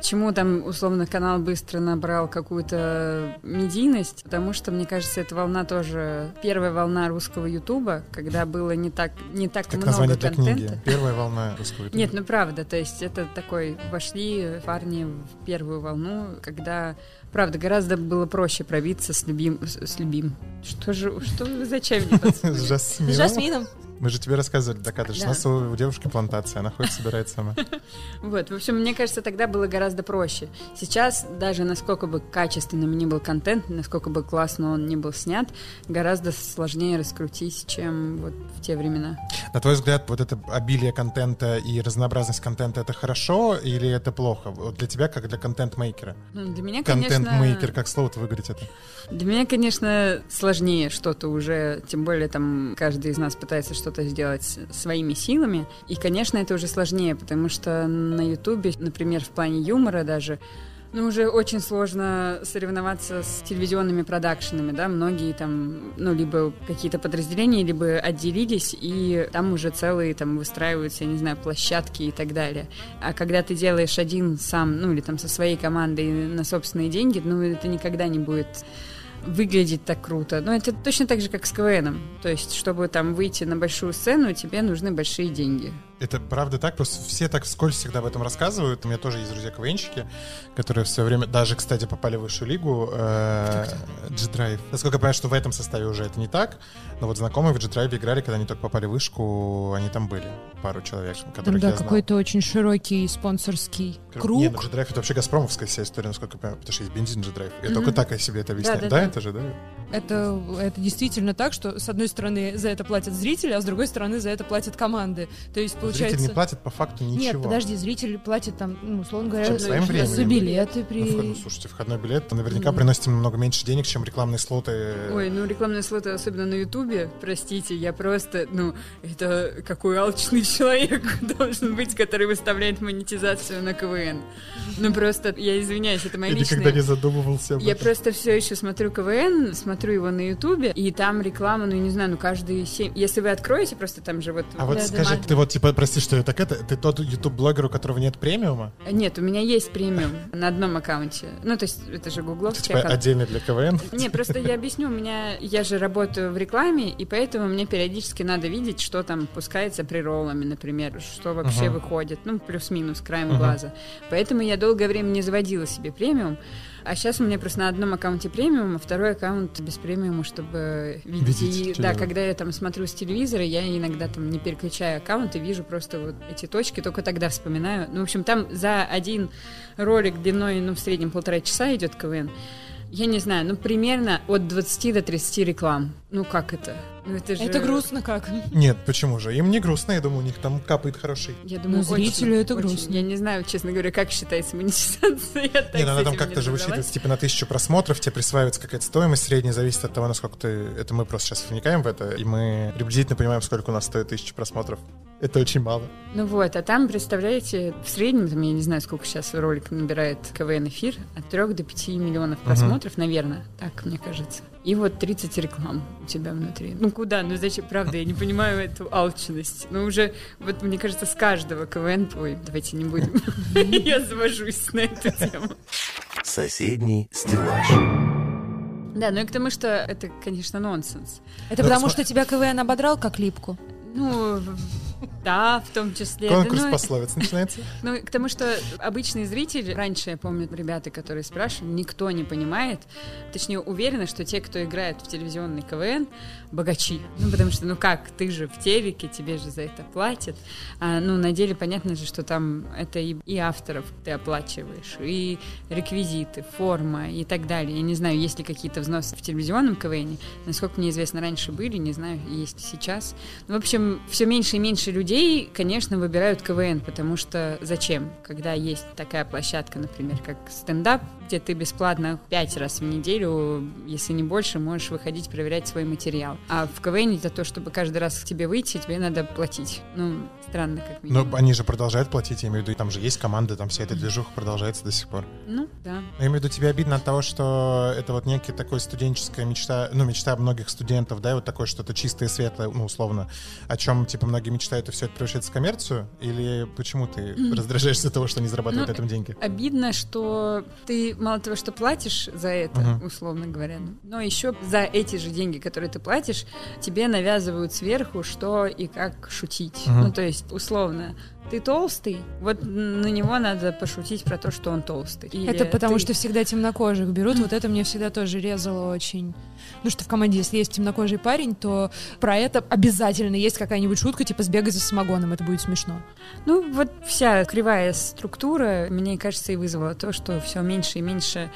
Почему там, условно, канал быстро набрал какую-то медийность? Потому что, мне кажется, эта волна тоже первая волна русского Ютуба, когда было не так, не так, Как много название для контента. книги. Первая волна русского ютуба. Нет, ну правда, то есть это такой, вошли парни в первую волну, когда, правда, гораздо было проще пробиться с любим, с, с любим. Что же, что вы за чай мне С подсунули? С Жасмином. Жасмином. Мы же тебе рассказывали, докатываешь. Да. У нас у, у девушки плантация, она ходит, собирает сама. Вот, в общем, мне кажется, тогда было гораздо проще. Сейчас, даже насколько бы качественным ни был контент, насколько бы классно он ни был снят, гораздо сложнее раскрутить, чем вот в те времена. На твой взгляд, вот это обилие контента и разнообразность контента это хорошо или это плохо? Вот для тебя, как для контент-мейкера. Ну, для меня, конечно... Контент-мейкер, как слово-то вы говорите это? Для меня, конечно, сложнее что-то уже, тем более там каждый из нас пытается что-то сделать своими силами. И, конечно, это уже сложнее, потому что на Ютубе, например, в плане юмора даже, ну, уже очень сложно соревноваться с телевизионными продакшенами, да, многие там, ну, либо какие-то подразделения, либо отделились, и там уже целые там выстраиваются, я не знаю, площадки и так далее. А когда ты делаешь один сам, ну, или там со своей командой на собственные деньги, ну, это никогда не будет выглядеть так круто. Но это точно так же, как с КВНом. То есть, чтобы там выйти на большую сцену, тебе нужны большие деньги. Это правда так? Просто все так вскользь всегда об этом рассказывают. У меня тоже есть друзья КВНщики, которые все время, даже, кстати, попали в высшую лигу. э, G-Drive. Насколько я понимаю, что в этом составе уже это не так. Но вот знакомые в G-Drive играли, когда они только попали в вышку, они там были. Пару человек, Там, которых да, я знал. какой-то очень широкий спонсорский круг. Нет, ну G-Drive это вообще газпромовская вся история, насколько я понимаю, потому что есть бензин G-Drive. Я Мгм. только так я себе это объясняю. Да, Да-да-да. это же, да? Это, это действительно так, что с одной стороны за это платят зрители, а с другой стороны за это платят команды. То есть получается... Зритель не платит по факту ничего. Нет, подожди, зрители платят там, ну, условно говоря, Чем? Своим за временем. билеты Ну, при... ну, слушайте, входной билет наверняка Ну. приносит намного меньше денег, чем рекламные слоты. Ой, ну рекламные слоты, особенно на Ютубе, простите, я просто, ну, это какой алчный человек должен быть, который выставляет монетизацию на КВН. Ну просто, я извиняюсь, это моя Я личная... никогда не задумывался об Я просто все еще смотрю КВН, смотрю его на Ютубе, и там реклама, ну, не знаю, ну, каждые семь... Если вы откроете, просто там же вот... А вот Да, скажи, да. ты вот, типа, прости, что я так это, ты тот ютуб-блогер, у которого нет премиума? Нет, у меня есть премиум на одном аккаунте. Ну, то есть это же гугловский Типа, аккаунт. отдельно для КВН? Не, просто я объясню, у меня, я же работаю в рекламе, и поэтому мне периодически надо видеть, что там пускается при роллами, например, что вообще выходит, ну, плюс-минус, краем глаза. Поэтому я долгое время не заводила себе премиум, а сейчас у меня просто на одном аккаунте премиум, а второй аккаунт без премиума, чтобы видеть. Видеть И, да, когда я там смотрю с телевизора, я иногда там не переключаю аккаунт и вижу просто вот эти точки, только тогда вспоминаю. Ну, в общем, там за один ролик длиной, ну, в среднем полтора часа идет КВН. Я не знаю, ну, примерно от 20 до 30 реклам. Ну, как это? Ну, это же... Это грустно как. Нет, почему же? Им не грустно, я думаю, у них там капает хороший. Я думаю, Ну, зрителю очень, это очень. грустно. Я не знаю, честно говоря, как считается монетизация. Я Нет, с она там как-то не же высчитывается, типа на тысячу просмотров, тебе присваивается какая-то стоимость, средняя зависит от того, насколько ты... Это мы просто сейчас вникаем в это, и мы приблизительно понимаем, сколько у нас стоит тысяча просмотров. Это очень мало. Ну вот, а там, представляете, в среднем, там, я не знаю, сколько сейчас ролик набирает КВН эфир, от 3 до 5 миллионов просмотров, наверное, так мне кажется. И вот 30 реклам у тебя внутри. Ну куда? Ну зачем? Правда, я не понимаю эту алчность. Ну уже, вот мне кажется, с каждого КВН... Ой, давайте не будем. Я завожусь на эту тему. Соседний стеллаж. Да, ну и к тому, что это, конечно, нонсенс. Это потому, что тебя КВН ободрал как липку. Ну, Да, в том числе. Конкурс Да, ну, пословиц начинается. Ну, к тому, что обычный зритель, раньше, я помню, ребята, которые спрашивали, никто не понимает, точнее, уверены, что те, кто играет в телевизионный КВН, богачи. Ну, потому что, ну как, ты же в телеке, тебе же за это платят. А, ну, на деле понятно же, что там это и, и авторов ты оплачиваешь, и реквизиты, форма и так далее. Я не знаю, есть ли какие-то взносы в телевизионном КВН. Насколько мне известно, раньше были, не знаю, есть сейчас. Ну, в общем, все меньше и меньше людей, конечно, выбирают КВН, потому что зачем? Когда есть такая площадка, например, как стендап, где ты бесплатно пять раз в неделю, если не больше, можешь выходить проверять свой материал. А в КВН это то, чтобы каждый раз к тебе выйти, тебе надо платить. Ну, странно как Но минимум. они же продолжают платить, я имею в виду, там же есть команда, там вся эта движуха продолжается до сих пор. Ну, да. Я имею в виду, тебе обидно от того, что это вот некий такой студенческая мечта, ну, мечта многих студентов, да, вот такое что-то чистое, светлое, ну, условно, о чем, типа, многие мечтают, и все это превращается в коммерцию? Или почему ты раздражаешься от того, что они зарабатывают Ну, на этом деньги? Обидно, что ты мало того, что платишь за это, Мгм. условно говоря, ну, но еще за эти же деньги, которые ты платишь, тебе навязывают сверху, что и как шутить. Мгм. Ну, то есть, условно, ты толстый, вот на него надо пошутить про то, что он толстый. Или Это потому, ты- что всегда темнокожих берут. Вот это мне всегда тоже резало очень. Ну, что в команде, если есть темнокожий парень, то про это обязательно есть какая-нибудь шутка, типа «сбегай за самогоном», это будет смешно. Ну, вот вся кривая структура, мне кажется, и вызвала то, что все меньше и меньше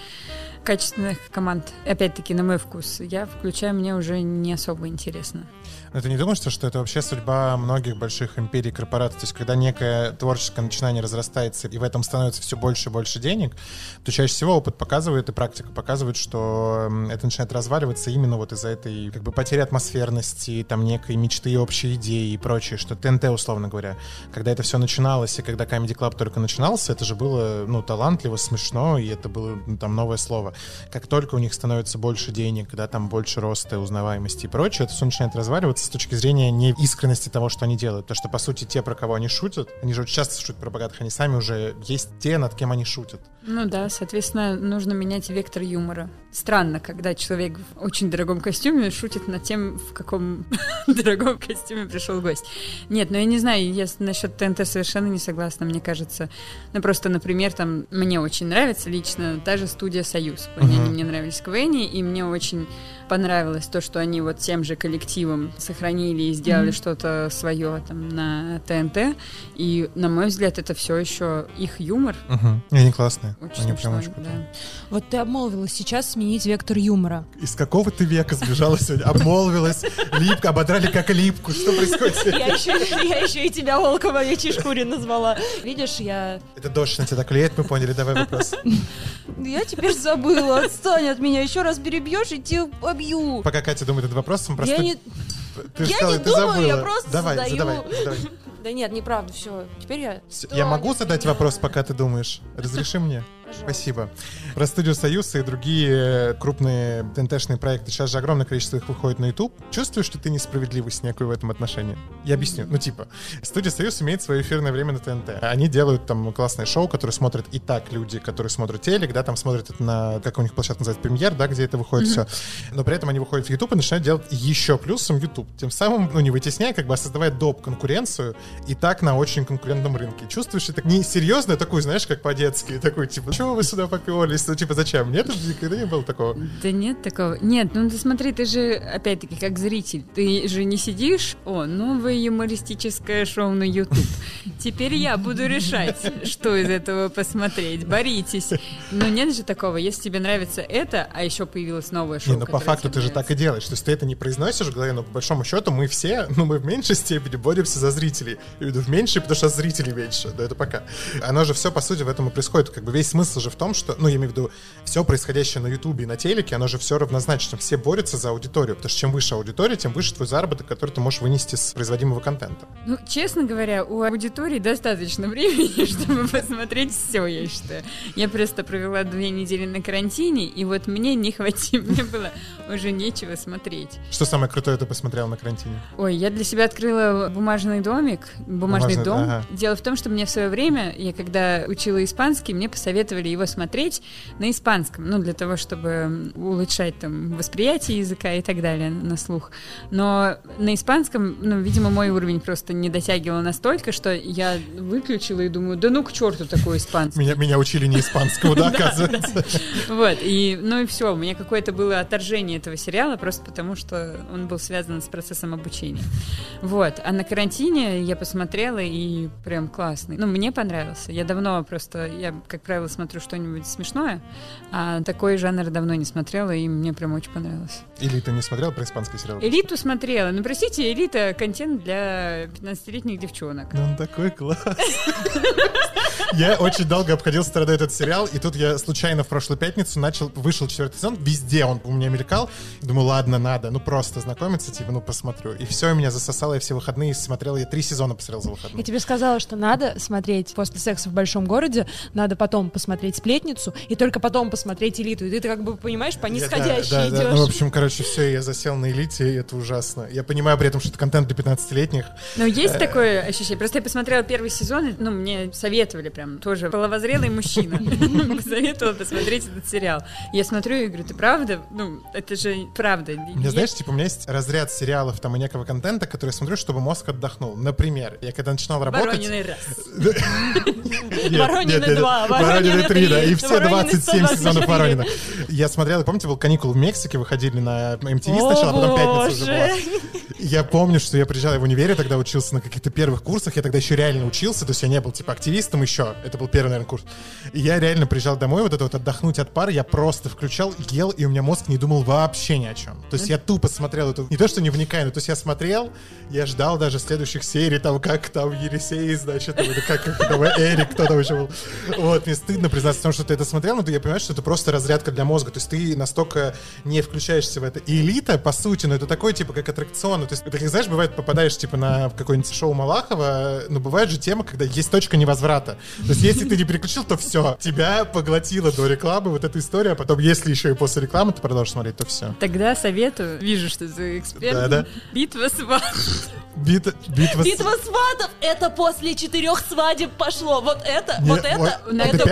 качественных команд. Опять-таки, на мой вкус, я включаю, мне уже не особо интересно. Но ты не думаешь, что это вообще судьба многих больших империй, корпораций? То есть, когда некое творческое начинание разрастается, и в этом становится все больше и больше денег, то чаще всего опыт показывает и практика показывает, что это начинает разваливаться именно вот из-за этой как бы потери атмосферности, там некой мечты, общей идеи и прочее, что ТНТ, условно говоря, когда это все начиналось, и когда Comedy Club только начинался, это же было, ну, талантливо, смешно, и это было, ну, там, новое слово. Как только у них становится больше денег, когда там больше роста, узнаваемости и прочее, это все начинает разваливаться с точки зрения не искренности того, что они делают. То, что, по сути, те, про кого они шутят, они же очень часто шутят про богатых, они сами уже есть те, над кем они шутят. Ну да, соответственно, нужно менять вектор юмора. Странно, когда человек в очень дорогом костюме шутит над тем, в каком дорогом костюме пришел гость. Нет, ну я не знаю, я насчет ТНТ совершенно не согласна, мне кажется. Ну просто, например, там мне очень нравится лично та же студия «Союз». Они мне нравились КВН, и мне очень понравилось то, что они вот тем же коллективом сохранили и сделали что-то свое там на ТНТ. И, на мой взгляд, это все еще их юмор. Угу. И они классные. Очень они прям смешно, очень крутые. да. Вот ты обмолвилась сейчас сменить вектор юмора. Из какого ты века сбежала сегодня? Обмолвилась, липко, ободрали как липку. Что происходит? Я еще, я еще и тебя волком овечьей шкуре назвала. Видишь, я... Это дождь на тебя так клеит, мы поняли. Давай вопрос. Я теперь забыла. Отстань от меня. Еще раз перебьешь, и тебя побью. Пока Катя думает этот вопрос, мы просто... Я не... Ты я сказала, не ты думаю, забыла. я просто Давай, задаю. задавай, задавай. Да нет, неправда, все. Теперь я... Я могу задать вопрос, пока ты думаешь? Разреши мне? Пожалуйста. Спасибо. Про студию «Союз» и другие крупные ТНТ-шные проекты. Сейчас же огромное количество их выходит на YouTube. Чувствуешь, что ты несправедливость некую в этом отношении? Я объясню. Ну, типа, студия «Союз» имеет свое эфирное время на ТНТ. Они делают там классное шоу, которое смотрят и так люди, которые смотрят телек, да, там смотрят это на, как у них площадка называется, премьер, да, где это выходит все. Но при этом они выходят в YouTube и начинают делать еще плюсом YouTube. Тем самым, ну, не вытесняя, как бы, а создавая доп. конкуренцию и так на очень конкурентном рынке. Чувствуешь, это не серьезно, такой, знаешь, как по-детски, такой, типа, чего вы сюда поперлись? Ну, типа, зачем? Нет, никогда не было такого. Да нет такого. Нет, ну ты смотри, ты же, опять-таки, как зритель, ты же не сидишь, о, новое юмористическое шоу на YouTube. Теперь я буду решать, что из этого посмотреть. Боритесь. Но нет же такого. Если тебе нравится это, а еще появилось новое шоу. Не, ну по факту ты же так и делаешь. То есть ты это не произносишь в голове, но по большому счету мы все, ну мы в меньшей степени боремся за зрителей. Я в меньшей, потому что зрителей меньше. Да это пока. Оно же все, по сути, в этом и происходит. Как бы весь смысл же в том, что, ну я имею в виду, все происходящее на Ютубе и на телеке, оно же все равнозначно. Все борются за аудиторию, потому что чем выше аудитория, тем выше твой заработок, который ты можешь вынести с производимого контента. Ну, честно говоря, у аудитории достаточно времени, чтобы посмотреть все, я считаю. Я просто провела две недели на карантине, и вот мне не хватило, мне было уже нечего смотреть. Что самое крутое ты посмотрел на карантине? Ой, я для себя открыла бумажный домик, бумажный Бумажный, дом. ага. Дело в том, что мне в свое время, я когда учила испанский, мне посоветовали советовали его смотреть на испанском, ну, для того, чтобы улучшать там восприятие языка и так далее на слух. Но на испанском, ну, видимо, мой уровень просто не дотягивал настолько, что я выключила и думаю, да ну к черту такой испанский. Меня, меня учили не испанскому, да, оказывается. Вот, и, ну и все, у меня какое-то было отторжение этого сериала, просто потому что он был связан с процессом обучения. Вот, а на карантине я посмотрела, и прям классный. Ну, мне понравился. Я давно просто, я, как правило, смотрю что-нибудь смешное, а такой жанр давно не смотрела, и мне прям очень понравилось. Или ты не смотрел про испанский сериал? Элиту смотрела. Ну, простите, элита — контент для 15-летних девчонок. Ну, Он такой класс. Я очень долго обходил стороной этот сериал, и тут я случайно в прошлую пятницу начал, вышел четвертый сезон, везде он у меня мелькал. Думаю, ладно, надо, ну просто знакомиться, типа, ну посмотрю. И все, меня засосало, я все выходные смотрел, я три сезона посмотрел за Я выходные. тебе сказала, что надо смотреть после секса в большом городе, надо потом посмотреть сплетницу, и только потом посмотреть элиту. И ты как бы понимаешь, по нисходящей да, да, да. идешь. Ну, в общем, короче, все, я засел на элите, и это ужасно. Я понимаю при этом, что это контент для 15-летних. Но есть такое ощущение. Просто я посмотрела первый сезон, и, ну, мне советовали прям тоже половозрелый мужчина. Посоветовал посмотреть этот сериал. Я смотрю и говорю, ты правда? Ну, это же правда. Меня, знаешь, типа, у меня есть разряд сериалов там и некого контента, который я смотрю, чтобы мозг отдохнул. Например, я когда начинал работать... Воронины раз. Воронины 2, Воронины Воронины 3, да, 3, и все Воронины 27 124. сезонов Воронина. Я смотрел, помните, был каникул в Мексике, выходили на MTV сначала, а потом пятница уже была. Я помню, что я приезжал в универе, тогда учился на каких-то первых курсах, я тогда еще реально учился, то есть я не был, типа, активистом еще, это был первый, наверное, курс. И я реально приезжал домой, вот это вот отдохнуть от пары, я просто включал, ел, и у меня мозг не думал вообще ни о чем. То есть я тупо смотрел эту, не то, что не вникая, но то есть я смотрел, я ждал даже следующих серий, там, как там Елисей, значит, как там, Эрик, кто там еще был. Вот, мне стыдно признаться в том, что ты это смотрел, но ты, я понимаю, что это просто разрядка для мозга, то есть ты настолько не включаешься в это. И элита, по сути, ну, это такой, типа, как аттракцион, то есть, ты, как знаешь, бывает, попадаешь, типа, на какое-нибудь шоу Малахова, но бывает же тема, когда есть точка невозврата. То есть, если ты не переключил, то все, тебя поглотила до рекламы вот эта история, а потом, если еще и после рекламы ты продолжишь смотреть, то все. Тогда советую, вижу, что ты эксперт. Да-да. Битва сват. Бита, битва, с- Битва сватов! Это после четырех свадеб пошло. Вот это, Не, вот это, вот это это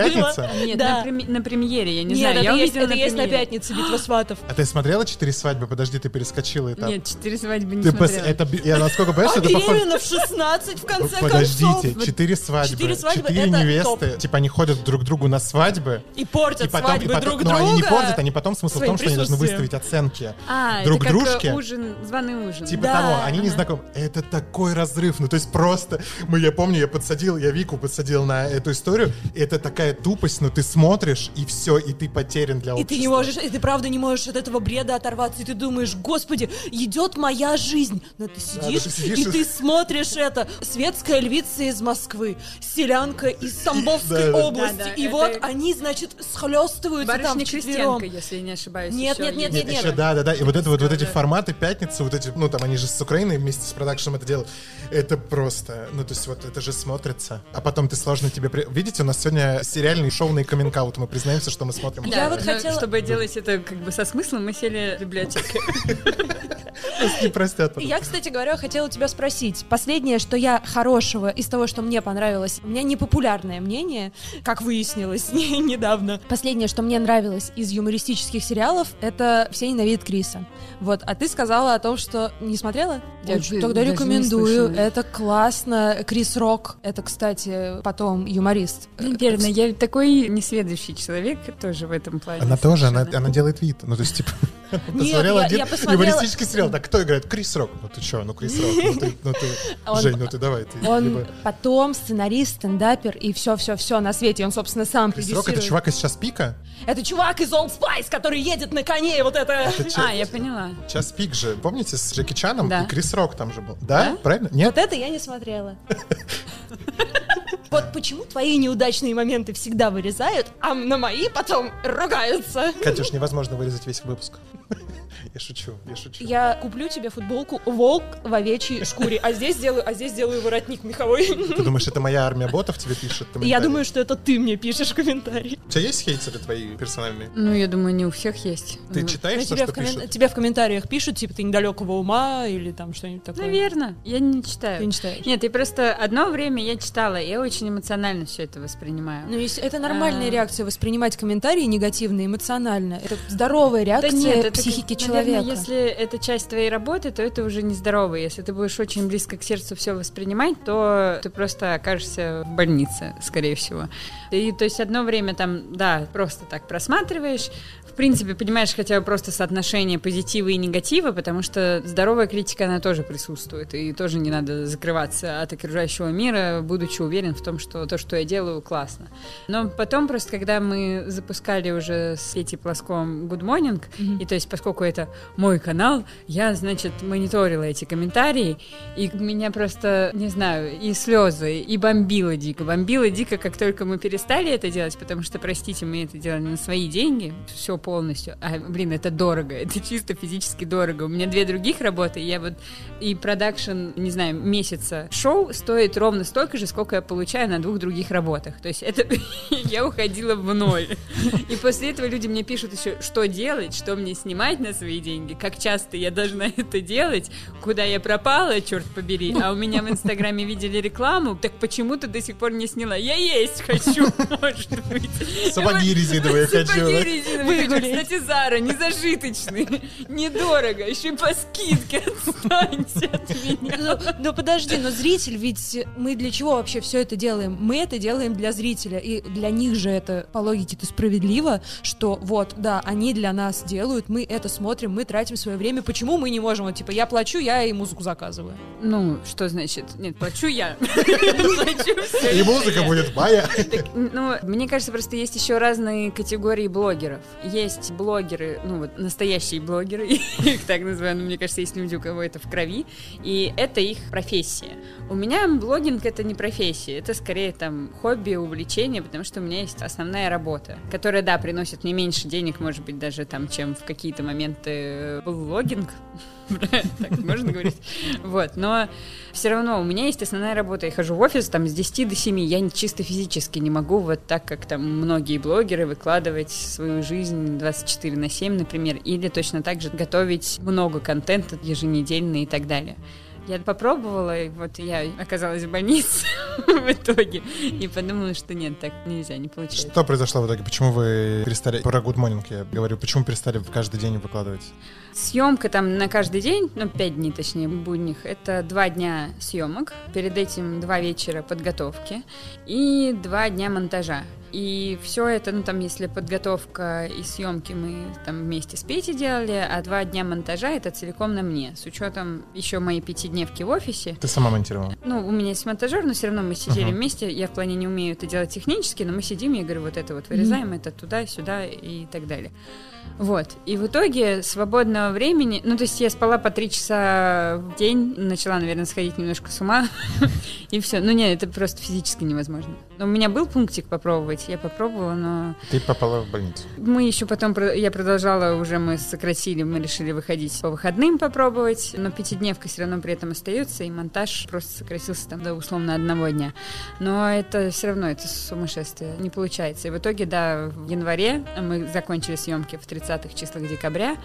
пятница? Нет, Да. на, преми- на премьере, я не Нет, знаю. это я есть, это есть на пятнице битва сватов. А ты смотрела «Четыре свадьбы»? Подожди, ты перескочила этап. Нет, четыре свадьбы не Ты пос- смотрела. это, би- я насколько понимаю, А что это похоже... беременна в 16 в конце Подождите, концов. четыре свадьбы, четыре свадьбы четыре это невесты, топ. типа они ходят друг к другу на свадьбы, И портят и потом, свадьбы и потом, друг но друга. они не портят, они потом смысл в том, что они должны выставить оценки А, друг это дружке. ужин, званый ужин. Типа Да, того, они не знакомы. Это такой разрыв. Ну, то есть просто... Мы, я помню, я подсадил, я Вику подсадил на эту историю. Это такая тупость, но ты смотришь, и все, и ты потерян для И общества. ты не можешь, и ты правда не можешь от этого бреда оторваться, и ты думаешь, господи, идет моя жизнь. Но ты сидишь, ты сидишь и и- ты смотришь это. Светская львица из Москвы, селянка из Тамбовской Да, да. области. Да, да, и это- вот они, значит, схлестываются там Барышня вчетвером. крестьянка, если я не ошибаюсь. Нет, нет, нет, есть. Нет, еще, да, да, да. И вот это вот, вот эти Да. форматы пятницы, вот эти, ну там они же с Украиной вместе с продакшеном это делают. Это просто, ну то есть вот это же смотрится. А потом ты сложно тебе... Видите, у нас сегодня сериальный шоуный каминг Мы признаемся, что мы смотрим. Да, Я вот но хотела- Чтобы делать это как бы со смыслом, мы сели в библиотеку. Нас не простят. потом. Я, кстати говоря, хотела тебя спросить. Последнее, что я хорошего из того, что мне понравилось, у меня непопулярное мнение, как выяснилось недавно. Последнее, что мне нравилось из юмористических сериалов, это «Все ненавидят Криса». Вот, а ты сказала о том, что не смотрела? Я Очень- Тогда рекомендую. Это классно. Крис Рок. Это, кстати, потом юморист. Верно, я такой несведущий человек тоже в этом плане. Она тоже, она, она делает вид. Ну, то есть, типа, посмотрела один юмористический сериал. Так, кто играет? Крис Рок. Ну ты чё, ну Крис Рок. Ну ты, ну ты, Жень, ну ты давай. Ты, Он потом сценарист, стендапер и все-все-все на свете. Он, собственно, сам Крис Рок это чувак из «Час пика»? Это чувак из Old Spice, который едет на коне, вот это... А, я поняла. «Час пик» же, помните, с Джеки Чаном? Да. И Крис Рок там же был. Да? Правильно? Нет? Вот это я не смотрела. Вот почему твои неудачные моменты всегда вырезают, а на мои потом ругаются. Катюш, невозможно вырезать весь выпуск. Я шучу, я шучу. Я куплю тебе футболку «Волк в овечьей шкуре», а здесь делаю, а здесь делаю воротник меховой. Ты думаешь, это моя армия ботов тебе пишет? Я думаю, что это ты мне пишешь комментарий. У тебя есть хейтеры твои персональные? Ну, я думаю, не у всех есть. Ты Ну, читаешь Ну, то, тебе, что в коммен- пишут? тебе в комментариях пишут, типа, ты недалекого ума или там что-нибудь такое. Наверное. Я не читаю. Ты не читаешь. Нет, и просто одно время я читала, я очень эмоционально все это воспринимаю. Ну, это нормальная А. реакция воспринимать комментарии негативно, эмоционально. Это здоровая реакция Да нет, это психики наверное, человека. если это часть твоей работы, то это уже нездорово. Если ты будешь очень близко к сердцу все воспринимать, то ты просто окажешься в больнице, скорее всего. И то есть одно время там, да, просто так просматриваешь, в принципе, понимаешь хотя бы просто соотношение позитива и негатива, потому что здоровая критика, она тоже присутствует, и тоже не надо закрываться от окружающего мира, будучи уверен в том, что то, что я делаю, классно. Но потом просто, когда мы запускали уже с Петей Плоском Good Morning, Мгм. и то есть, поскольку это мой канал, я, значит, мониторила эти комментарии, и меня просто, не знаю, и слезы, и бомбило дико. Бомбило дико, как только мы перестали это делать, потому что, простите, мы это делали на свои деньги, все полностью. А, блин, это дорого, это чисто физически дорого. У меня две других работы, я вот и продакшн, не знаю, месяца шоу стоит ровно столько же, сколько я получаю на двух других работах. То есть это я уходила в ноль. И после этого люди мне пишут еще, что делать, что мне снимать на свои деньги, как часто я должна это делать, куда я пропала, черт побери. А у меня в Инстаграме видели рекламу, так почему ты до сих пор не сняла? Я есть хочу, может быть. Сапоги резиновые хочу. Сапоги резиновые хочу. Кстати, Зара, не зажиточные, недорого, еще и по скидке отстаньте от меня. Ну, ну, подожди, но зритель, ведь мы для чего вообще все это делаем? Мы это делаем для зрителя, и для них же это по логике-то справедливо, что вот, да, они для нас делают, мы это смотрим, мы тратим свое время, почему мы не можем, вот, типа, я плачу, я и музыку заказываю. Ну, что значит? Нет, плачу я. И музыка будет моя. Ну, мне кажется, просто есть еще разные категории блогеров. Есть блогеры, ну вот настоящие блогеры, их так называю, но мне кажется, есть люди, у кого это в крови, и это их профессия. У меня блогинг это не профессия, это скорее там хобби, увлечение, потому что у меня есть основная работа, которая, да, приносит мне меньше денег, может быть, даже там, чем в какие-то моменты блогинг, так можно говорить, вот, но все равно у меня есть основная работа, я хожу в офис там с 10 до 7, я чисто физически не могу вот так, как там многие блогеры, выкладывать свою жизнь 24 на 7, например, или точно так же готовить много контента еженедельно и так далее. Я попробовала, и вот я оказалась в больнице в итоге, и подумала, что нет, так нельзя, не получается. Что произошло в итоге? Почему вы перестали... Про Good Morning я говорю. Почему перестали каждый день выкладывать? Съемка там на каждый день, ну, пять дней точнее, будних, это два дня съемок, перед этим два вечера подготовки и два дня монтажа. И все это, ну там, если подготовка и съемки мы там вместе с Петей делали, а два дня монтажа это целиком на мне, с учетом еще моей пятидневки в офисе. Ты сама монтировала? Ну, у меня есть монтажер, но все равно мы сидели Ага. вместе. Я в плане не умею это делать технически, но мы сидим, я говорю, вот это вот вырезаем, это туда, сюда и так далее. Вот. И в итоге свободного времени... Ну, то есть я спала по три часа в день, начала, наверное, сходить немножко с ума, и все. Ну, нет, это просто физически невозможно. У меня был пунктик попробовать, я попробовала, но Ты попала в больницу. мы еще потом, я продолжала, уже мы сократили, мы решили выходить по выходным попробовать, но пятидневка все равно при этом остается, и монтаж просто сократился там до условно одного дня. Но это все равно, это сумасшествие, не получается. И в итоге, да, в январе мы закончили съемки в 30-х числах декабря,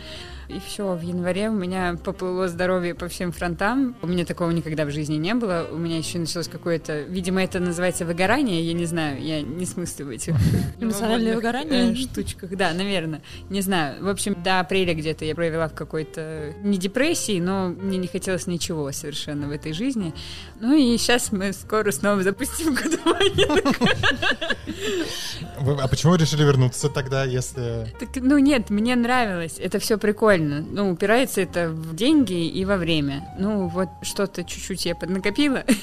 и все, в январе у меня поплыло здоровье по всем фронтам. У меня такого никогда в жизни не было. У меня еще началось какое-то, видимо, это называется выгорание, я не знаю, я не смыслю в этих Эмоциональное выгорание? штучках. Да, наверное. Не знаю. В общем, до апреля где-то я провела в какой-то не депрессии, но мне не хотелось ничего совершенно в этой жизни. Ну и сейчас мы скоро снова запустим годование. А почему решили вернуться тогда, если... Ну нет, мне нравилось, это все прикольно. Ну, упирается это в деньги и во время. Ну, вот что-то чуть-чуть я поднакопила.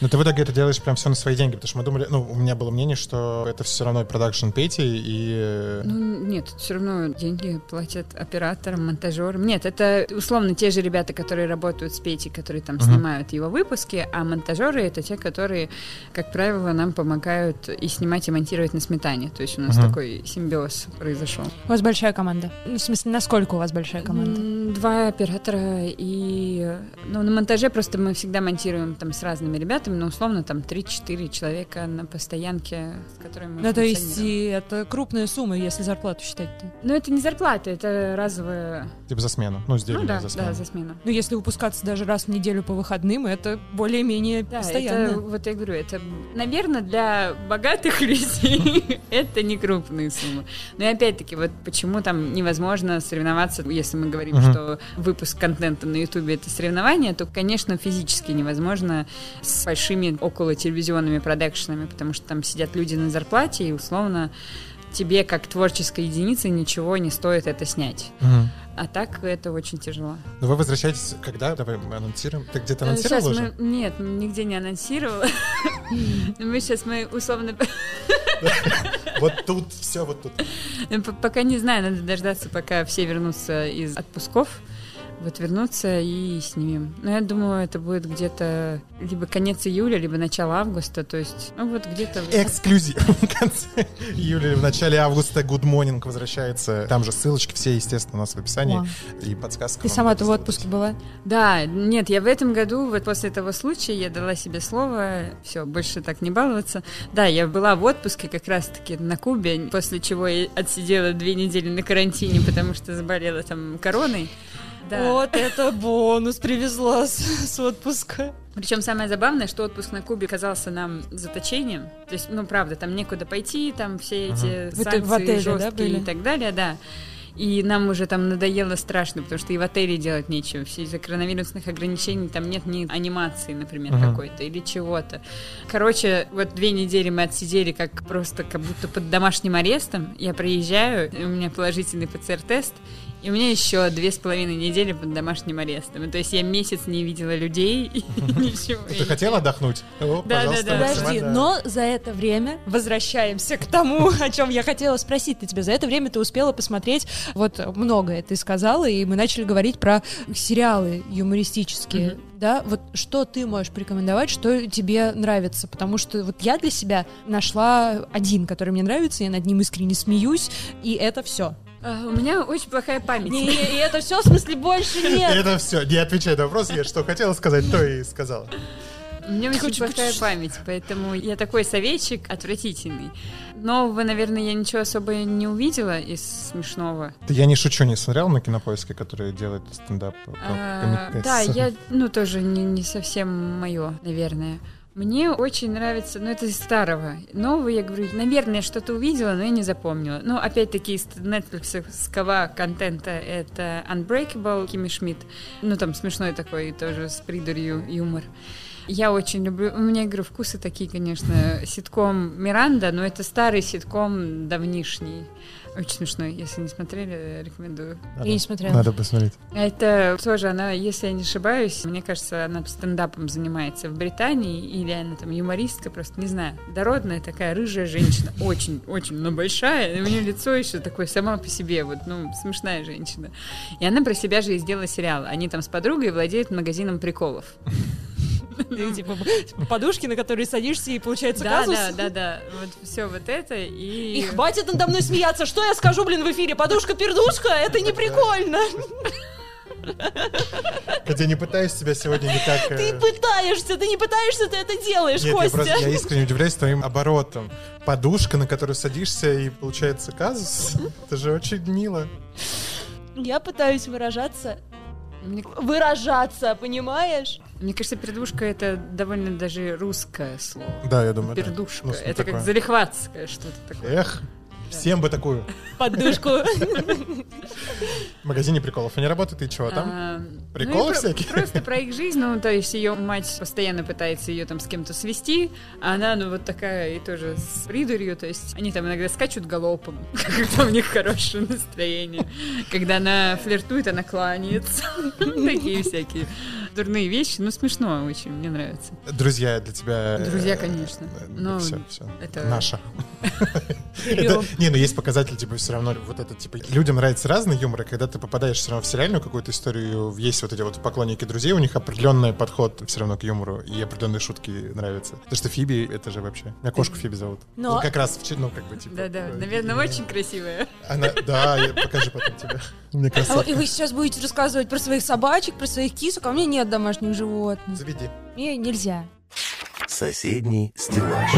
Ну, ты в итоге это делаешь прям все на свои деньги, потому что мы думали, ну, у меня было мнение, что это все равно продакшн Пети, и... э, Ну, нет, все равно деньги платят операторам, монтажерам. Нет, это условно те же ребята, которые работают с Петей, которые там Мгм. снимают его выпуски, а монтажеры это те, которые, как правило, нам помогают и снимать, и монтировать на сметане. То есть у нас Мгм. такой симбиоз произошел. У вас большая команда. Ну, в смысле, насколько у вас большая команда? М, два оператора, и ну, на монтаже просто мы всегда монтируем там с разными ребятами, но условно там 3-4 человека на постоянке, с которыми мы Ну, то есть и это крупная сумма, если зарплату считать-то. Ну, это не зарплата, это разовая... Типа за смену. Ну, сделали Ну да, за смену. да, за смену. Ну, если выпускаться даже раз в неделю по выходным, это более-менее Да, постоянно. это, вот я говорю, это, наверное, для богатых людей это не крупные суммы. Но и опять-таки, вот почему там невозможно соревноваться, если мы говорим, Мгм. что выпуск контента на Ютубе это соревнование, то, конечно, физически невозможно с большими около телевизионными продакшенами, потому что там сидят люди на зарплате, и условно тебе, как творческой единице, ничего не стоит это снять. Мгм. А так это очень тяжело. Ну, вы возвращаетесь когда? Давай мы анонсируем. Ты где-то Э, анонсировал щас уже? мы- Нет, нигде не анонсировала. Мы сейчас мы условно Вот тут, все вот тут. Пока не знаю, надо дождаться, пока все вернутся из отпусков. Вот вернуться и снимем. Но я думаю, это будет где-то либо конец июля, либо начало августа. То есть, ну вот где-то... Эксклюзив. В конце июля, в начале августа Good Morning возвращается. Там же ссылочки все, естественно, у нас в описании. О. И подсказка. Ты сама-то в отпуске была? Да, нет, я в этом году, вот после этого случая, я дала себе слово, все, больше так не баловаться. Да, я была в отпуске как раз-таки на Кубе, после чего я отсидела две недели на карантине, потому что заболела там короной. Да. Вот это бонус привезла с, с отпуска. Причем самое забавное, что отпуск на Кубе казался нам заточением. То есть, ну, правда, там некуда пойти, там все эти Вы санкции в отеле, да, жесткие были? и так далее, да. И нам уже там надоело страшно, потому что и в отеле делать нечего. Все из-за коронавирусных ограничений там нет ни анимации, например, Мгм. какой-то или чего-то. Короче, вот две недели мы отсидели как просто как будто под домашним арестом. Я приезжаю, у меня положительный ПЦР-тест, и у меня еще две с половиной недели под домашним арестом. То есть я месяц не видела людей и ничего. Ты хотела отдохнуть? Да, пожалуйста, да, да. Подожди, максимально. но за это время возвращаемся к тому, о чем я хотела спросить ты тебя. За это время ты успела посмотреть вот многое ты сказала, и мы начали говорить про сериалы юмористические. Да, вот что ты можешь порекомендовать, что тебе нравится? Потому что вот я для себя нашла один, который мне нравится, я над ним искренне смеюсь, и это все. А, У меня очень плохая память. Не, и это все, в смысле, больше нет. это все. Не отвечай на вопрос. Я что хотела сказать, то и сказала. У меня очень Хочу- плохая память, поэтому я такой советчик отвратительный. Нового, наверное, я ничего особо не увидела из смешного. Ты- Я не шучу, не смотрел на кинопоиске, который делает стендап? А, комик- да, я, ну, тоже не, не совсем мое, наверное. Мне очень нравится, ну, это из старого. Нового, я говорю, наверное, что-то увидела, но я не запомнила. Ну, опять-таки, из Netflix контента это Unbreakable, Кимми Шмидт. Ну, там смешной такой тоже с придурью юмор. Я очень люблю, у меня, говорю, вкусы такие, конечно, ситком Миранда, но это старый ситком давнишний. Очень смешной, если не смотрели, рекомендую. Надо- Я не смотрела. Надо посмотреть. Это тоже она, если я не ошибаюсь, мне кажется, она стендапом занимается в Британии, или она там юмористка, просто не знаю. Дородная такая рыжая женщина, очень-очень, но большая, и у нее лицо еще такое сама по себе, вот, ну, смешная женщина. И она про себя же и сделала сериал. Они там с подругой владеют магазином приколов. И, Типа подушки, на которые садишься, и получается Да, казус. да, да, да, вот все вот это, и... И хватит надо мной смеяться. Что я скажу, блин, в эфире? Подушка-пердушка? Это не прикольно. Хотя не пытаюсь тебя сегодня никак... э, Ты пытаешься, ты не пытаешься, ты это делаешь, Нет, я, Костя. просто, я искренне удивляюсь твоим оборотом. Подушка, на которую садишься, и получается казус. Это же очень мило. Я пытаюсь выражаться. Мне, Выражаться, понимаешь? мне кажется, пердушка это довольно даже русское слово. Да, я думаю, да. Пердушка. Ну, это такое. как залихватское что-то такое. Эх, всем бы такую. Подушку. В магазине приколов. Они работают, и чего там? А, Приколы ну про- всякие? Просто про их жизнь, ну, то есть ее мать постоянно пытается ее там с кем-то свести, а она, ну, вот такая и тоже с придурью, то есть они там иногда скачут галопом, когда у них хорошее настроение. Когда она флиртует, она кланяется. Такие всякие дурные вещи, ну смешно очень, мне нравится. Друзья для тебя... э, Друзья, конечно. Но все, все. это- Наша. Это- Не, ну есть показатель, типа, все равно вот это, типа, людям нравится разный юмор, и когда ты попадаешь все равно в сериальную какую-то историю, есть вот эти вот поклонники друзей, у них определенный подход все равно к юмору, и определенные шутки нравятся. Потому что Фиби, это же вообще... Меня кошку Фиби зовут. Но- Ну, как раз, ну, как бы, типа... Да-да, э, наверное, очень красивая. Она, да, я покажи потом тебе. Мне А, красавка. и вы сейчас будете рассказывать про своих собачек, про своих кисок, а у меня нет домашних животных. Заведи. Мне нельзя. Соседний стеллаж.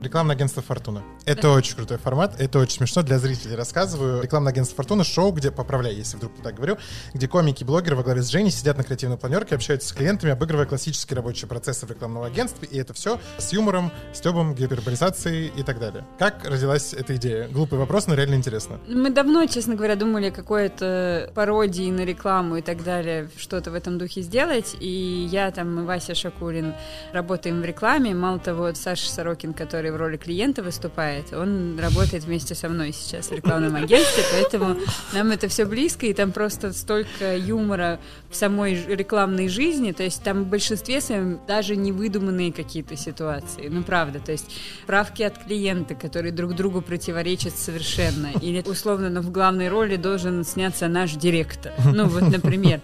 Рекламное агентство «Фортуна». Это очень крутой формат, это очень смешно для зрителей. Рассказываю. Рекламное агентство «Фортуна» — шоу, где, поправляй, если вдруг так говорю, где комики и блогеры во главе с Женей сидят на креативной планерке, общаются с клиентами, обыгрывая классические рабочие процессы в рекламном агентстве, и это все с юмором, стебом, гиперболизацией и так далее. Как родилась эта идея? Глупый вопрос, но реально интересно. Мы давно, честно говоря, думали какой-то пародии на рекламу и так далее, что-то в этом духе сделать. И я там, и Вася Шакулин работаем в рекламе. Мало того, Саша Сорокин, который в роли клиента выступает, он работает вместе со мной сейчас в рекламном агентстве, поэтому нам это все близко, и там просто столько юмора в самой рекламной жизни, то есть там в большинстве своем даже не выдуманные какие-то ситуации, ну правда, то есть правки от клиента, которые друг другу противоречат совершенно, или условно, но в главной роли должен сняться наш директор, ну вот, например,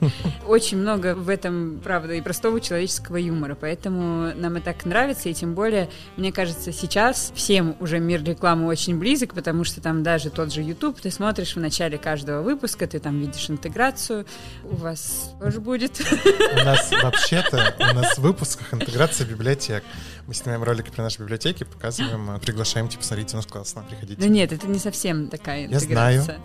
очень много в этом, правда, и простого человеческого юмора, поэтому нам и так нравится, и тем более, мне кажется, сейчас всем уже мир рекламы очень близок, потому что там даже тот же YouTube, ты смотришь в начале каждого выпуска, ты там видишь интеграцию, у вас тоже будет. У нас вообще-то, у нас в выпусках интеграция библиотек. Мы снимаем ролики про наши библиотеки, показываем, э, приглашаем, типа, смотрите, у нас классно, приходите. Да нет, это не совсем такая Я знаю. интеграция.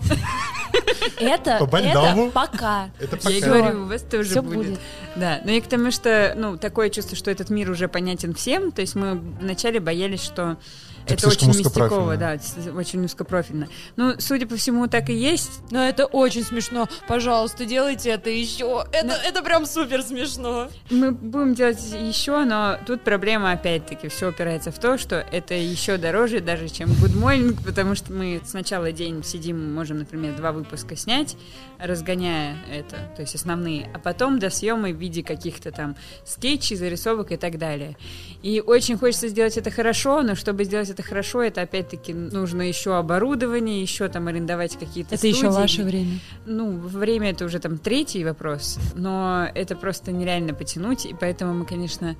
Это, По больному. это пока. Это Я пока. говорю, у вас тоже будет. будет. Да, но и к тому, что, ну, такое чувство, что этот мир уже понятен всем, то есть мы вначале боялись, что Так это слишком очень узкопрофильно. да, очень узкопрофильно. Ну, судя по всему, так и есть. Но это очень смешно. Пожалуйста, делайте это еще. Это, это прям супер смешно. Мы будем делать еще, но тут проблема, опять-таки, все упирается в то, что это еще дороже даже, чем Good Morning, потому что мы сначала день сидим, можем, например, два выпуска снять, разгоняя это, то есть основные, а потом до съема в виде каких-то там скетчей, зарисовок и так далее. И очень хочется сделать это хорошо, но чтобы сделать это хорошо, это опять-таки нужно еще оборудование, еще там арендовать какие-то Это еще студии. ваше время. Ну, время это уже там третий вопрос, но это просто нереально потянуть, и поэтому мы, конечно,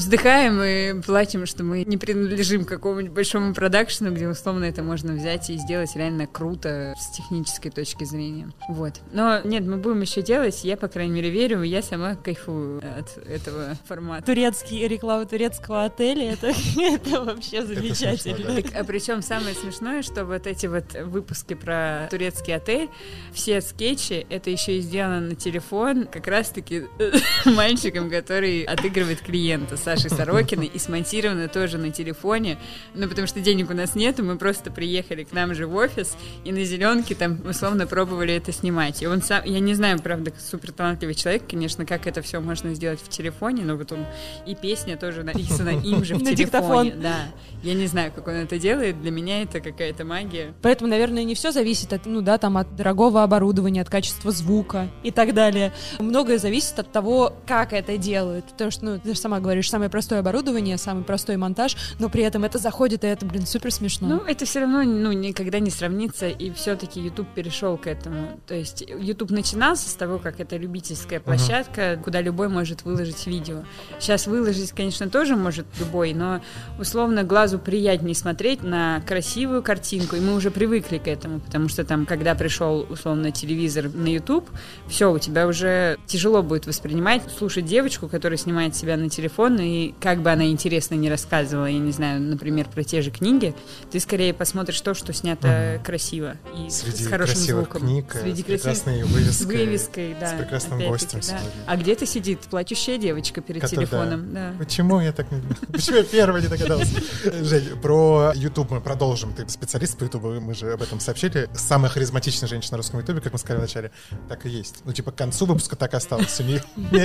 вздыхаем и плачем, что мы не принадлежим какому-нибудь большому продакшену, где условно это можно взять и сделать реально круто с технической точки зрения. Вот. Но нет, мы будем еще делать, я, по крайней мере, верю, я сама кайфую от этого формата. Турецкий, реклама турецкого отеля, это, это вообще замечательно. смешно, Так, а причем самое смешное, что вот эти вот выпуски про турецкий отель, все скетчи, это еще и сделано на телефон как раз-таки мальчиком, который отыгрывает клиента, Сашей Сорокиной, и смонтировано тоже на телефоне, ну, потому что денег у нас нет, и мы просто приехали к нам же в офис, и на зеленке там условно пробовали это снимать. И он сам, я не знаю, правда, супер талантливый человек, конечно, как это все можно сделать в телефоне, но вот он и песня тоже написана им же в телефоне. Да. Я не знаю, как он это делает. Для меня это какая-то магия. Поэтому, наверное, не все зависит от, ну да, там, от дорогого оборудования, от качества звука и так далее. Многое зависит от того, как это делают. Потому что, ну, ты же сама говоришь, самое простое оборудование, самый простой монтаж, но при этом это заходит, и это, блин, супер смешно. Ну, это все равно ну, никогда не сравнится, и все-таки YouTube перешел к этому. То есть YouTube начинался с того, как это любительская площадка, куда любой может выложить видео. Сейчас выложить, конечно, тоже может любой, но условно глазу приятнее смотреть на красивую картинку, и мы уже привыкли к этому, потому что там, когда пришел условно телевизор на YouTube, все, у тебя уже тяжело будет воспринимать, слушать девочку, которая снимает себя на телефон, и как бы она интересно не рассказывала, я не знаю, например, про те же книги, ты скорее посмотришь то, что снято красиво и Среди с хорошим красивых звуком. книг, э, Среди прекрасной вывеской. с вывеской, да. С прекрасным гостем да. сегодня. А где-то сидит плачущая девочка перед Который- телефоном. Да. Почему я так не... Почему я первый не догадался? Жень, про YouTube мы продолжим. Ты специалист по YouTube, мы же об этом сообщили. Самая харизматичная женщина на русском YouTube, как мы сказали вначале, так и есть. Ну, типа, к концу выпуска так осталось. Не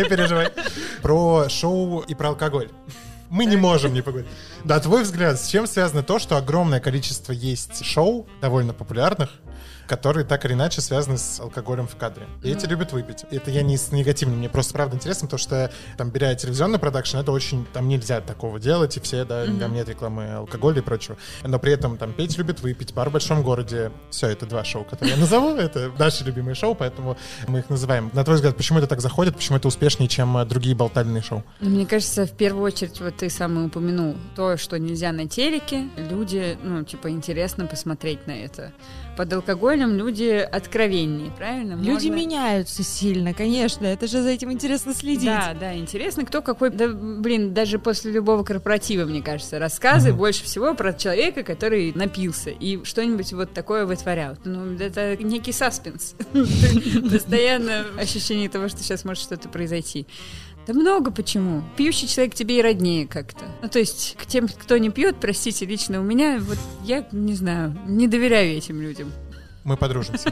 переживай. Про шоу и про алкоголь. Мы не можем не поговорить. Да, твой взгляд, с чем связано то, что огромное количество есть шоу, довольно популярных, которые так или иначе связаны с алкоголем в кадре. И эти любят выпить. Это я не с негативным, мне просто правда интересно, потому что там, беря телевизионный продакшн, это очень, там нельзя такого делать, и все, да, там нет рекламы алкоголя и прочего. Но при этом там петь любит выпить, бар в большом городе. Все, это два шоу, которые я назову, это наши любимые шоу, поэтому мы их называем. На твой взгляд, почему это так заходит, почему это успешнее, чем э, другие болтальные шоу? Ну, Мне кажется, в первую очередь, вот ты сам упомянул, то, что нельзя на телеке, люди, ну, типа, интересно посмотреть на это. Под алкоголем люди откровеннее, правильно? Люди Можно- меняются сильно, конечно. Это же за этим интересно следить. Да, да, интересно, кто какой... Да, блин, даже после любого корпоратива, мне кажется, рассказы больше всего про человека, который напился и что-нибудь вот такое вытворял. Ну, это некий саспенс. Постоянно ощущение того, что сейчас может что-то произойти. Да много почему. Пьющий человек тебе и роднее как-то. Ну, то есть, к тем, кто не пьет, простите, лично у меня, вот я не знаю, не доверяю этим людям. Мы подружимся.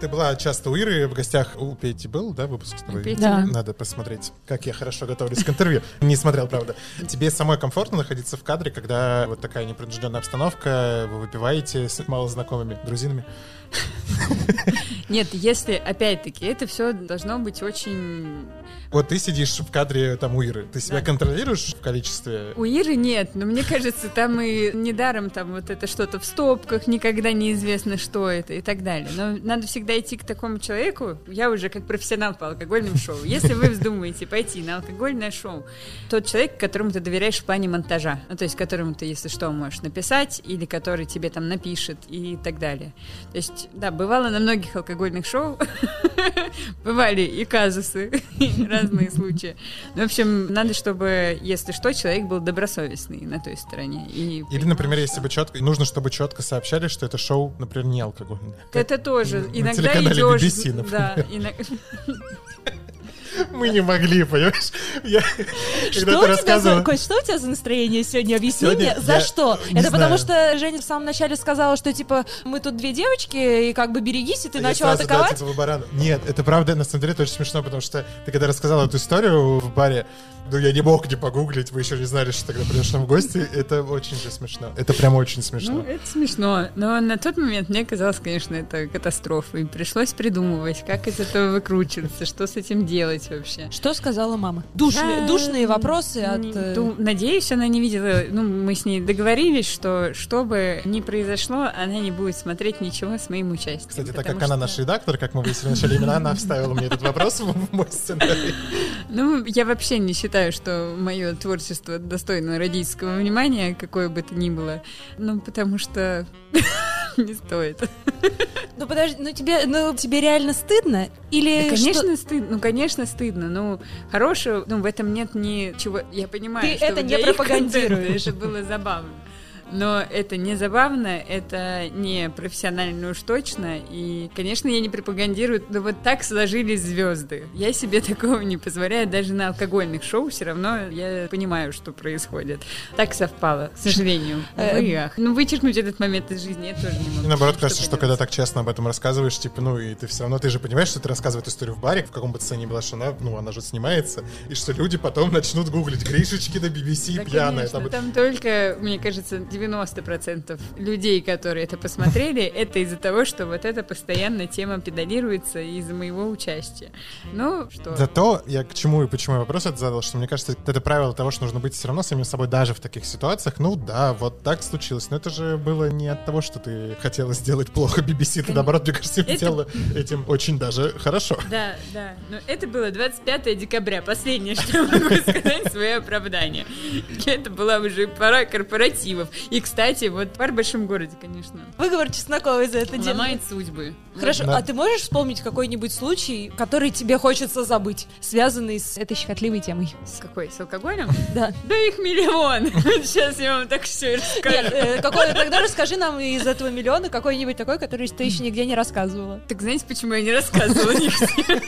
Ты была часто у Иры в гостях. У Пети был, да, выпуск с тобой? Да. да. Надо посмотреть, как я хорошо готовлюсь к интервью. Не смотрел, правда. Тебе самой комфортно находиться в кадре, когда вот такая непринужденная обстановка, вы выпиваете с малознакомыми друзинами? Нет, если, опять-таки, это все должно быть очень Вот ты сидишь в кадре там у Иры. Ты себя Да. контролируешь в количестве? У Иры нет, но мне кажется, там и недаром там вот это что-то в стопках, никогда неизвестно, что это и так далее. Но надо всегда идти к такому человеку, я уже как профессионал по алкогольным шоу. Если вы вздумаете пойти на алкогольное шоу, тот человек, которому ты доверяешь в плане монтажа, ну, то есть которому ты, если что, можешь написать, или который тебе там напишет и так далее. То есть, да, бывало на многих алкогольных шоу, бывали и казусы, и разные случаи. Ну, в общем, надо, чтобы, если что, человек был добросовестный на той стороне. И Или, например, если бы четко, нужно, чтобы четко сообщали, что это шоу, например, не алкогольное. это тоже иногда идешь, BBC, да, ино- Мы не могли, понимаешь? Я, Что у, тебя за, рассказывала... Кость, что у тебя за настроение сегодня? Объясни Сегодня мне, за я что? не Это потому знаю. что Женя в самом начале сказала, что типа мы тут две девочки, и как бы берегись, и ты Я начал атаковать. типа, вы баран. Нет, это правда, на самом деле, это очень смешно, потому что ты когда рассказала эту историю в баре, ну, я не мог не погуглить, вы еще не знали, что тогда придешь нам в гости. Это очень же смешно. Это прям очень Ну, смешно. это смешно. Но на тот момент мне казалось, конечно, это катастрофой. Пришлось придумывать, как из этого выкручиваться, что с этим делать вообще. Что сказала мама? Душные, душные вопросы от... не- э, ду- Надеюсь, она не видела. Ну, мы с ней договорились, что что бы ни произошло, она не будет смотреть ничего с моим участием. Кстати, так как она что- наш редактор, как мы выяснили вначале, именно она вставила мне этот вопрос в мой сценарий. Ну, я вообще не считаю, что мое творчество достойно родительского внимания, какое бы то ни было. Ну, потому что не стоит. Ну подожди, ну тебе, ну тебе реально стыдно? Или Да, что- конечно, стыдно. Ну, конечно, стыдно. Ну, хорошего, ну, в этом нет ничего. Я понимаю, Ты что это не пропагандируешь. Это было забавно. Но это не забавно, это не профессионально уж точно. И, конечно, я не пропагандирую, но вот так сложились звезды. Я себе такого не позволяю. Даже на алкогольных шоу все равно я понимаю, что происходит. Так совпало, к сожалению. Э, ах. Ну, вычеркнуть этот момент из жизни я тоже не могу. И наоборот, Что кажется, что когда так честно об этом рассказываешь, типа, ну, и ты все равно, ты же понимаешь, что ты рассказываешь историю в баре, в каком бы сцене была, что она, ну, она же снимается, и что люди потом начнут гуглить Гришечки на BBC Да, пьяная. конечно, Там, там только, мне кажется, 90% людей, которые это посмотрели, это из-за того, что вот эта постоянно тема педалируется из-за моего участия. Ну, что... Зато я к чему и почему я вопрос это задал, что мне кажется, это правило того, что нужно быть все равно самим собой даже в таких ситуациях. Ну да, вот так случилось. Но это же было не от того, что ты хотела сделать плохо BBC. Ты, наоборот, мне кажется, Это- сделала этим очень даже хорошо. Да, да. Но это было 25 декабря. Последнее, что я могу сказать, свое оправдание. Это была уже пора корпоративов. И, кстати, вот пар в большом городе, конечно, Выговор Чесноковой за это дело. ломает судьбы. Хорошо, Да. а ты можешь вспомнить какой-нибудь случай, который тебе хочется забыть, связанный с этой щекотливой темой? С какой? С алкоголем? Да. Да их миллион. Сейчас я вам так все расскажу. Нет, э, какой, тогда расскажи нам из этого миллиона какой-нибудь такой, который ты еще нигде не рассказывала. Так знаете, почему я не рассказывала нигде?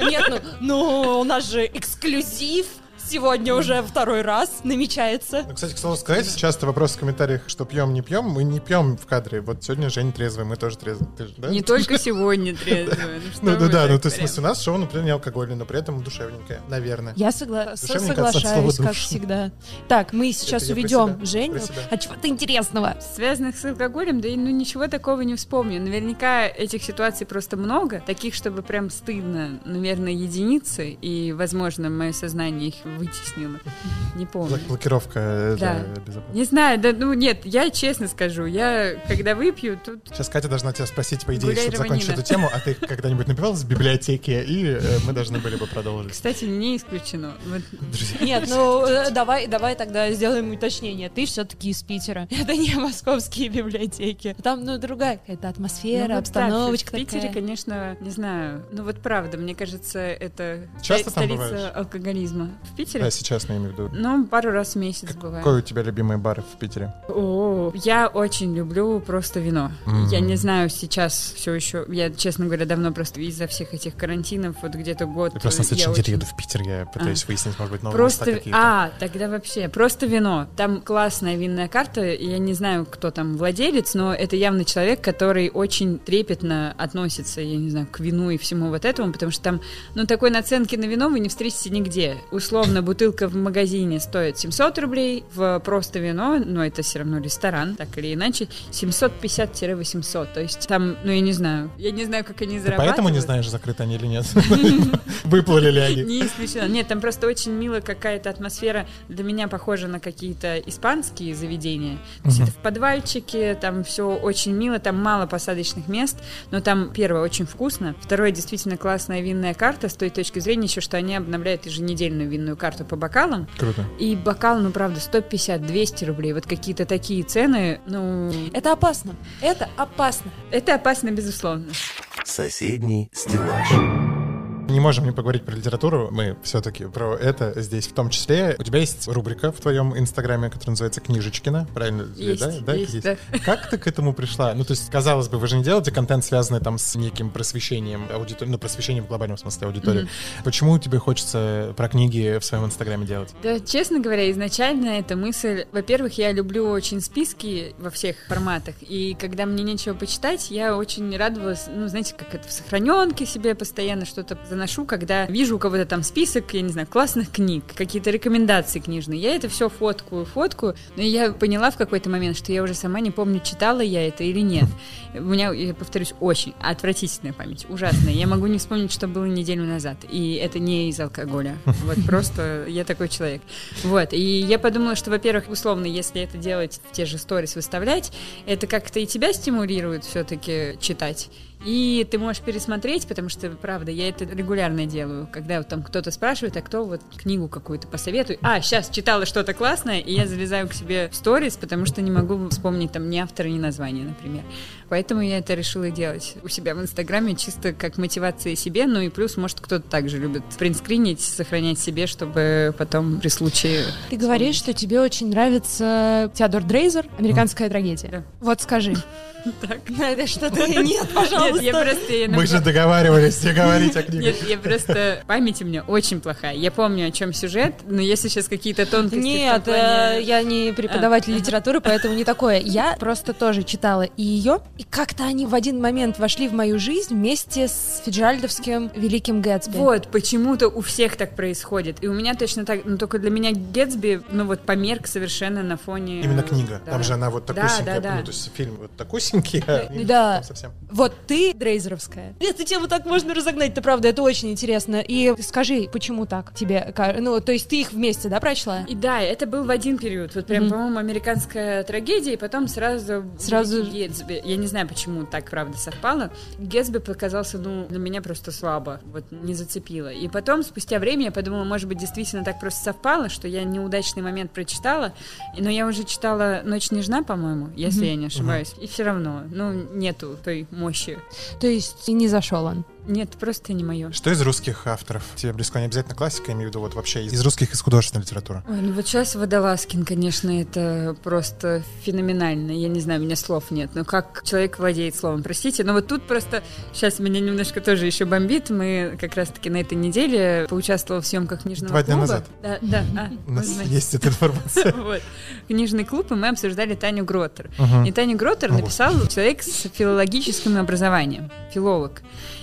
Нет, ну, ну, у нас же эксклюзив, сегодня уже второй раз намечается. Ну, кстати, к слову сказать, часто вопрос в комментариях, что пьем, не пьем, мы не пьем в кадре. Вот сегодня Женя трезвый, мы тоже трезвые. Ты да? Не только сегодня трезвая. Ну да, да, ну то есть в смысле у нас шоу, например, не алкогольное, но при этом душевненькое, наверное. Я соглашаюсь, как всегда. Так, мы сейчас уведем Женю от чего-то интересного. Связанных с алкоголем, да и ну ничего такого не вспомню. Наверняка этих ситуаций просто много, таких, чтобы прям стыдно, наверное, единицы, и, возможно, мое сознание их вытеснило. Не помню. Блок- Блокировка, э, Да. безопасно. Не знаю, да, ну нет, я честно скажу, я когда выпью, тут Сейчас Катя должна тебя спросить, по идее, чтобы закончить эту тему, а ты когда-нибудь напивалась в библиотеке, и э, мы должны были бы продолжить. Кстати, не исключено. Вот Друзья, Нет, ну э, давай, давай тогда сделаем уточнение. Ты все-таки из Питера. Это не московские библиотеки. Там, ну, другая какая-то атмосфера, Ну, так, обстановочка В Питере, такая. конечно, не знаю. Ну вот правда, мне кажется, это Часто столица алкоголизма. В Питере? Да, сейчас я имею в виду. Ну, пару раз в месяц бывает. Какой у тебя любимый бар в Питере? О, я очень люблю просто вино. Мгм. Я не знаю сейчас все еще. Я, честно говоря, давно просто из-за всех этих карантинов, вот где-то год. Я просто на э, следующей неделе еду в Питер, я пытаюсь выяснить, может быть, новые Просто, места какие-то. а, тогда вообще, просто вино. Там классная винная карта, я не знаю, кто там владелец, но это явно человек, который очень трепетно относится, я не знаю, к вину и всему вот этому, потому что там, ну, такой наценки на вино вы не встретите нигде. Условно, бутылка в магазине стоит 700 рублей, в просто вино, но это все равно ресторан, так или иначе, 750-800. То есть там, ну, я не знаю, я не знаю, как они Ты зарабатывают. поэтому не знаешь, закрыты они или нет? Выплыли ли они? Не исключено. Нет, там просто очень мило какая-то атмосфера. Для меня похожа на какие-то испанские заведения. То есть это в подвальчике, там все очень мило, там мало посадочных мест, но там, первое, очень вкусно. Второе, действительно классная винная карта с той точки зрения еще, что они обновляют еженедельную винную карту по бокалам. Круто. И бокал, ну, правда, 150-200 рублей. Вот какие-то такие цены, ну, Это опасно. Это опасно. это опасно, безусловно. Соседний стеллаж. Не можем не поговорить про литературу, мы все-таки про это здесь в том числе. У тебя есть рубрика в твоем инстаграме, которая называется «Книжечкина», правильно? Есть, да? Да, есть, есть. Как ты к этому пришла? Ну, то есть, казалось бы, вы же не делаете контент, связанный там с неким просвещением аудитории, ну, просвещением в глобальном смысле аудитории. Почему тебе хочется про книги в своем инстаграме делать? Да, честно говоря, изначально эта мысль... Во-первых, я люблю очень списки во всех форматах, и когда мне нечего почитать, я очень радовалась, ну, знаете, как это в сохраненке себе постоянно что-то заношу, когда вижу у кого-то там список, я не знаю, классных книг, какие-то рекомендации книжные. Я это все фоткаю, фоткаю, но я поняла в какой-то момент, что я уже сама не помню, читала я это или нет. У меня, я повторюсь, очень отвратительная память, ужасная. Я могу не вспомнить, что было неделю назад, и это не из алкоголя. Вот просто я такой человек. Вот, и я подумала, что, во-первых, условно, если это делать, те же сторис выставлять, это как-то и тебя стимулирует все-таки читать. И ты можешь пересмотреть, потому что, правда, я это регулярно делаю, когда вот там кто-то спрашивает, а кто вот книгу какую-то посоветует. А, сейчас читала что-то классное, и я залезаю к себе в сторис, потому что не могу вспомнить там ни автора, ни названия, например. Поэтому я это решила делать у себя в Инстаграме чисто как мотивация себе, ну и плюс, может, кто-то также любит принтскринить, сохранять себе, чтобы потом при случае... Ты говоришь, что тебе очень нравится Теодор Дрейзер, «Американская трагедия». Да. Вот скажи. Так. Это что-то... Нет, Нет, пожалуйста. я просто... я Мы же договаривались не говорить о книгах. Нет, я просто... Память у меня очень плохая. Я помню, о чем сюжет, но если сейчас какие-то тонкости... Нет, плане- э, я не преподаватель литературы, поэтому не такое. Я просто тоже читала и ее, и как-то они в один момент вошли в мою жизнь вместе с Фиджеральдовским «Великим Гэтсби». Вот, почему-то у всех так происходит. И у меня точно так, но только для меня Гетсби, ну вот померк совершенно на фоне... Именно книга. Да. Там же она вот Да, такусенькая. да, да. Ну, то есть фильм вот такусенький, а Да. совсем. Вот ты Дрейзеровская. Эту тему так можно разогнать, это правда, это очень интересно. И скажи, почему так тебе? Ну, то есть ты их вместе, да, прочла? И да, это был в один период. Вот прям, Мгм. по-моему, американская трагедия, и потом сразу... Сразу- Гетсби. Я не знаю, почему так, правда, совпало. Гетсби показался, ну, для меня просто слабо. Вот не зацепило. И потом, спустя время, я подумала, может быть, действительно так просто совпало, что я неудачный момент прочитала. И- Но я уже читала «Ночь нежна», по-моему, если Мгм. я не ошибаюсь. И все равно, ну, нету той мощи. То есть не зашел он. Нет, просто не мое. Что из русских авторов? Тебе близко не обязательно классика, я имею в виду вот вообще из русских, из художественной литературы. Ой, ну вот сейчас Водолазкин, конечно, это просто феноменально. Я не знаю, у меня слов нет. Но как человек владеет словом, простите. Но вот тут просто сейчас меня немножко тоже еще бомбит. Мы как раз-таки на этой неделе поучаствовала в съемках книжного Два дня клуба. назад. Да, да. А, У нас знаете. есть эта информация. Вот. Книжный клуб, и мы обсуждали Таню Гроттер. Мгм. И Таню Гроттер О, написал человек с филологическим образованием, филолог.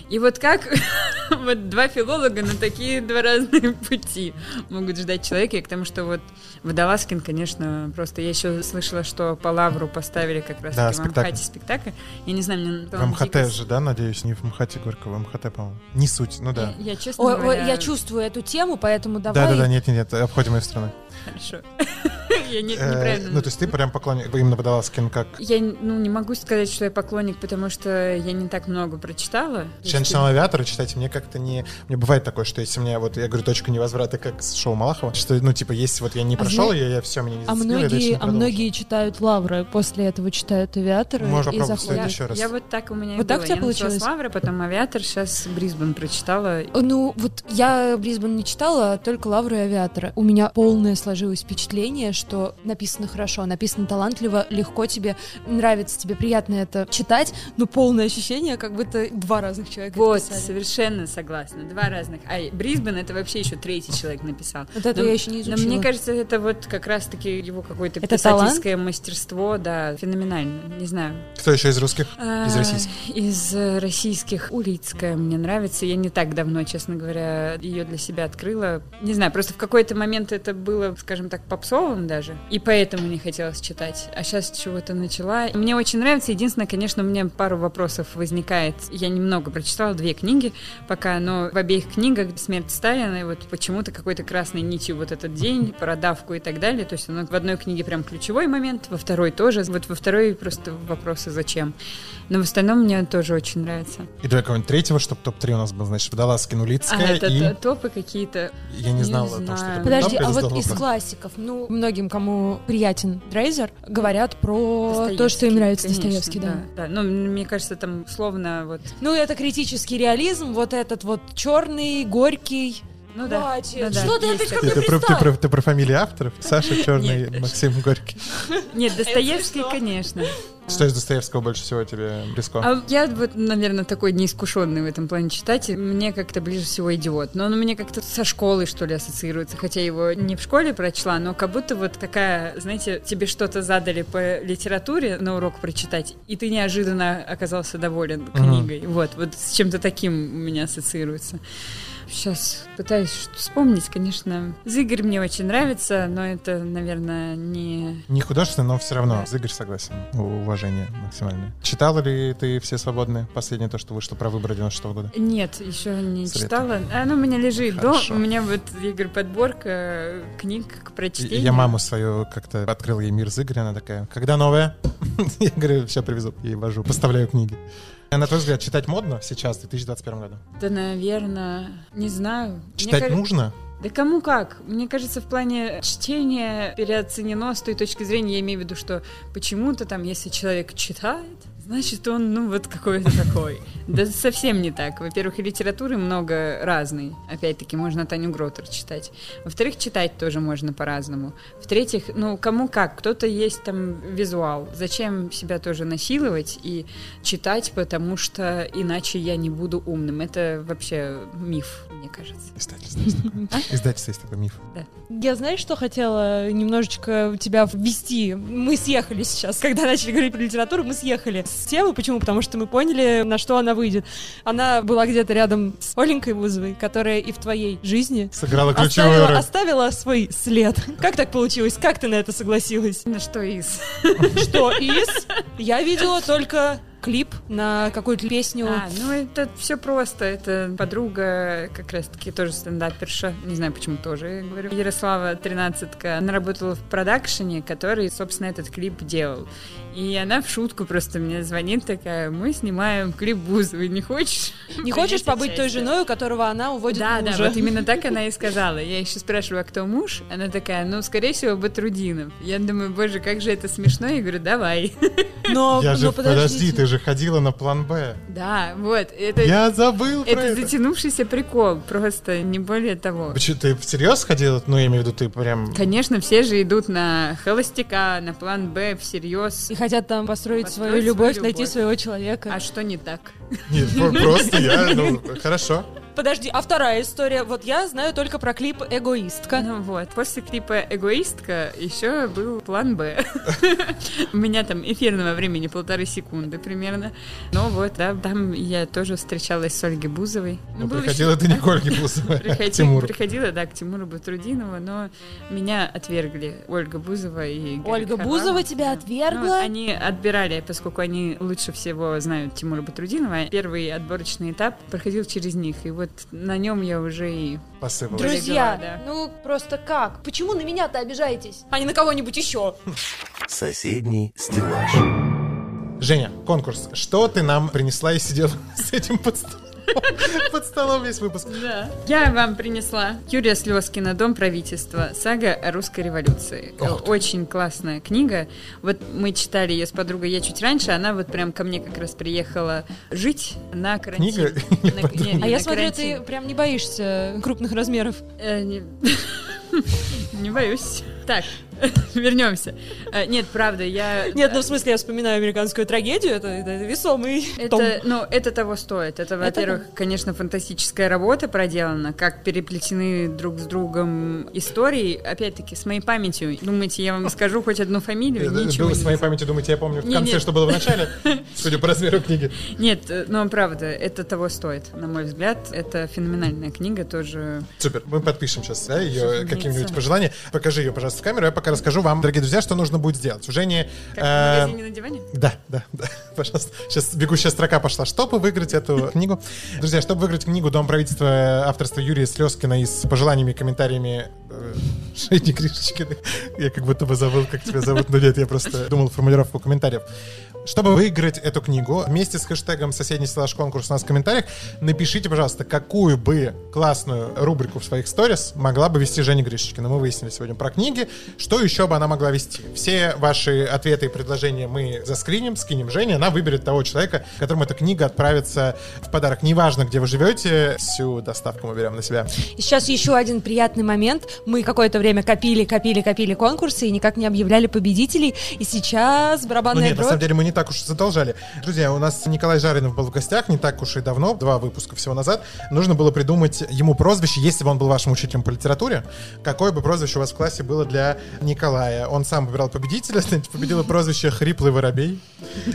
И вот как вот два филолога на такие два разные пути могут ждать человека, и к тому, что вот Водолазкин, конечно, просто я еще слышала, что по Лавру поставили как раз Да, в спектакль. Амхате спектакль. Я не знаю, мне В МХТ дико- же, да, надеюсь, не в МХТ Горького, в МХТ, по-моему. Не суть, ну да. Я, я, честно ой, говоря, я чувствую эту тему, поэтому давай. Да-да-да, нет-нет-нет, обходим ее стороной. Хорошо. Я не- Э, неправильно. Ну, то есть ты прям поклонник именно Водолазкин как... Я ну, не могу сказать, что я поклонник, потому что я не так много прочитала. Я есть, начинал авиатора читать, мне как-то не... Мне бывает такое, что если мне, вот я говорю, точка невозврата, как с шоу Малахова, что, ну, типа, если вот я не А прошел ее, я все, меня не А многие, не а многие читают Лавры, после этого читают авиаторы Можно и попробовать, заходят. еще раз. Я вот так у меня Вот так было. у тебя получилось? Лавры, потом авиатор, сейчас Брисбен прочитала. Ну, вот я Брисбен не читала, а только Лавры и Авиатора. У меня полное сложилось впечатление, что написано хорошо, написано талантливо, легко тебе, нравится тебе, приятно это читать, но полное ощущение, как будто два разных человека Вот, это писали. совершенно согласна. Два разных. А Брисбен это вообще еще третий человек написал. Вот это Но- я еще не Но изучила. мне кажется, это вот как раз-таки его какое-то Это писательское мастерство, да, феноменально. Не знаю. Кто еще из русских? Из А, российских? Из э, российских Улицкая мне нравится. Я не так давно, честно говоря, ее для себя открыла. Не знаю, просто в какой-то момент это было, скажем так, попсовым даже. И поэтому не хотелось читать. А сейчас чего-то начала. Мне очень нравится. Единственное, конечно, у меня пару вопросов возникает. Я немного прочитала, две книги пока, но в обеих книгах «Смерть Сталина» и вот почему-то какой-то красной нитью вот этот день, про давку и так далее. То есть оно в одной книге прям ключевой момент, во второй тоже. Вот во второй просто вопросы «Зачем?». Но в остальном мне тоже очень нравится. И давай какого-нибудь третьего, чтобы топ-3 у нас был, значит, Водолазкин, А, Улицкая это и... топы какие-то. Я не не знал о том, что это Подожди, а вот из классиков, ну, многим, кому приятен Дрейзер, говорят про то, что им нравится конечно, Достоевский, да. да. Ну, мне кажется, там словно вот... Ну, это критический реализм, вот этот вот черный, горький. Ну да. Что ты опять ко мне Ты, про, ты, пристал? про, ты про фамилии авторов? Саша Черный, Нет. Максим Горький. Нет, Достоевский, конечно. Что из Достоевского больше всего тебе близко? А я вот, наверное, такой неискушенный в этом плане читатель. Мне как-то ближе всего идиот. Но он у меня как-то со школой, что ли, ассоциируется. Хотя его не в школе прочла, но как будто вот такая, знаете, тебе что-то задали по литературе на урок прочитать, и ты неожиданно оказался доволен книгой. Вот, вот с чем-то таким у меня ассоциируется. Сейчас пытаюсь вспомнить, конечно. Зыгорь мне очень нравится, но это, наверное, не... Не художественно, но все равно. Игорь согласен. У- Уважение максимальное. Читала ли ты «Все свободны»? Последнее то, что вышло про выборы 96 года. Нет, еще не Советую. читала. Оно у меня лежит. Хорошо. У меня вот, говорю, подборка книг к И- прочтению. Я маму свою как-то открыл ей мир с Игоря, она такая, когда новая? Я говорю, все привезу, ей вожу, поставляю книги. А на твой взгляд, читать модно сейчас, в 2021 году? Да, наверное, не знаю. Мне Читать кажется- нужно? Да кому как? Мне кажется, в плане чтения переоценено с той точки зрения, я имею в виду, что почему-то там, если человек читает, значит, он, ну, вот какой-то такой. Да совсем не так. Во-первых, и литературы много разной. Опять-таки, можно Таню Гротер читать. Во-вторых, читать тоже можно по-разному. В-третьих, ну, кому как. Кто-то есть там визуал. Зачем себя тоже насиловать и читать, потому что иначе я не буду умным. Это вообще миф, мне кажется. Издательство есть такое. Издательство есть такой миф. Я, знаешь, что хотела немножечко тебя ввести? Мы съехали сейчас, когда начали говорить про литературу, мы съехали с темы. Почему? Потому что мы поняли, на что она выйдет. Она была где-то рядом с Оленькой Бузовой, которая и в твоей жизни Сыграла ключевую оставила, роль. оставила свой след. Как так получилось? Как ты на это согласилась? На что из? Что из? Я видела только клип на какую-то песню. А, ну это все просто. Это подруга, как раз-таки тоже стендаперша. Не знаю, почему тоже, я говорю. Ярослава Тринадцатка. Она работала в продакшене, который, собственно, этот клип делал. И она в шутку просто мне звонит такая, мы снимаем клип Бузовой, не хочешь? Не хочешь побыть той участие?» женой, у которого она уводит Да, да, мужа? вот именно так она и сказала. Я еще спрашиваю, а кто муж? Она такая, ну, скорее всего, Батрудинов. Я думаю, боже, как же это смешно. Я говорю, давай. Но, Я же, но подожди, подождите. ты же ходила на план Б. Да, вот. Это, Я забыл про это это. затянувшийся прикол, просто не более того. Почему ты всерьез ходила? Ну, я имею в виду, ты прям... Конечно, все же идут на холостяка, на план Б всерьез. И хотят там построить, Построить свою любовь, свою найти любовь. своего человека. А что не так? Нет, про- просто я, ну, хорошо. Подожди, а вторая история? Вот я знаю только про клип «Эгоистка». Ну вот, после клипа «Эгоистка» еще был план «Б». У меня там эфирного времени полторы секунды примерно. Но вот, да, там я тоже встречалась с Ольгой Бузовой. Ну, был приходила ты не к Ольге Бузовой, а к Приходи- Тимуру. Приходила, да, к Тимуру Батрудинову, но меня отвергли Ольга Бузова и Ольга. Бузова тебя отвергла? Ну, они отбирали, поскольку они лучше всего знают Тимура Батрудинова. Первый отборочный этап проходил через них, и вот на нем я уже и... Посыпалась. Друзья, Друзья, да. ну просто как? Почему на меня-то обижаетесь? А не на кого-нибудь еще? Соседний стеллаж. Женя, конкурс. Что ты нам принесла и сидела с этим под столом? Под столом весь выпуск. Да. Я вам принесла Юрия Слезкина «Дом правительства. Сага о русской революции». Ох ты. Очень классная книга. Вот мы читали ее с подругой я чуть раньше. Она вот прям ко мне как раз приехала жить на карантин. Книга или На- подруга? не, не, А я смотрю, карантин. ты прям не боишься крупных размеров. Э, не... Не боюсь. Так, вернемся. Э, Нет, правда, я... Нет, ну в смысле, я вспоминаю американскую трагедию, это, это весомый том. Это, ну, это того стоит. Это, во-первых, конечно, фантастическая работа проделана, как переплетены друг с другом истории. Опять-таки, с моей памятью. Думаете, я вам скажу хоть одну фамилию? Ничего Было с моей памяти, думаете, я помню в конце, нет. что было в начале, судя по размеру книги. Нет, э, но правда, это того стоит, на мой взгляд. Это феноменальная книга тоже. Супер, мы подпишем сейчас да, ее каким-нибудь пожеланием. Покажи ее, пожалуйста, в камеру. Я пока расскажу вам, дорогие друзья, что нужно будет сделать. У Жени... Как э, в магазине на диване? Да, да, да, пожалуйста. Сейчас бегущая строка пошла. Чтобы выиграть эту книгу. Друзья, чтобы выиграть книгу «Дом правительства» э, авторства Юрия Слезкина и с пожеланиями и комментариями э, Жени Гришечкиной. Я как будто бы забыл, как тебя зовут, но нет, я просто думал формулировку комментариев. Чтобы выиграть эту книгу, вместе с хэштегом «Соседний стеллаж конкурс» у нас в комментариях, напишите, пожалуйста, какую бы классную рубрику в своих сторис могла бы вести Женя Гришечкина. Мы выяснили сегодня про книги. Что еще бы она могла вести? Все ваши ответы и предложения мы заскриним, скинем Жене. Она выберет того человека, которому эта книга отправится в подарок. Неважно, где вы живете, всю доставку мы берем на себя. И сейчас еще один приятный момент. Мы какое-то время копили, копили, копили конкурсы и никак не объявляли победителей. И сейчас Ну барабанная нет, на дробь. самом деле мы не так уж задолжали. Друзья, у нас Николай Жаринов был в гостях не так уж и давно, два выпуска всего назад. Нужно было придумать ему прозвище, если бы он был вашим учителем по литературе, какое бы прозвище у вас в классе было для Николая. Он сам выбирал победителя, победило прозвище «Хриплый воробей».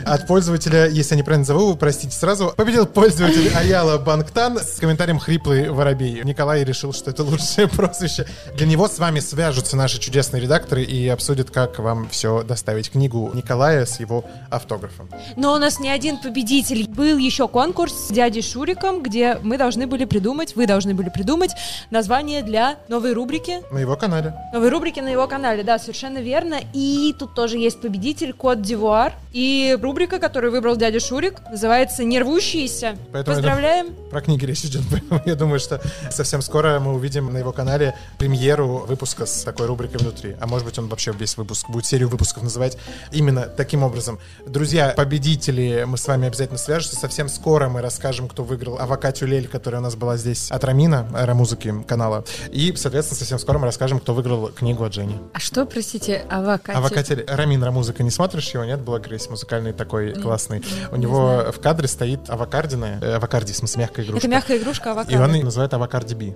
От пользователя, если я неправильно зову, простите сразу, победил пользователь Аяла Банктан с комментарием «Хриплый воробей». Николай решил, что это лучшее прозвище. Для него с вами свяжутся наши чудесные редакторы и обсудят, как вам все доставить. Книгу Николая с его автографом. Но у нас не один победитель. Был еще конкурс с дядей Шуриком, где мы должны были придумать, вы должны были придумать название для новой рубрики. На его канале. Новой рубрики на его канале, да, совершенно верно. И тут тоже есть победитель, Кот Дивуар. И рубрика, которую выбрал дядя Шурик, называется «Нервущиеся». Поэтому это- Поздравляем. Про книги речь идет, я думаю, что совсем скоро мы увидим на его канале премьеру выпуска с такой рубрикой внутри. А может быть, он вообще весь выпуск будет серию выпусков называть именно таким образом. Друзья, победители, мы с вами обязательно свяжемся. Совсем скоро мы расскажем, кто выиграл Авокатю Лель, которая у нас была здесь от Рамина, аэромузыки канала. И, соответственно, совсем скоро мы расскажем, кто выиграл книгу от Жени. А что, простите, авокадо? Авокатя Лель. Рамин Рамузыка, не смотришь его, нет? Блогер есть музыкальный такой классный. У него в кадре стоит авокардина, авокарди, в смысле, мягкая игрушка. Это мягкая игрушка авокадо. И он называет авокарди би.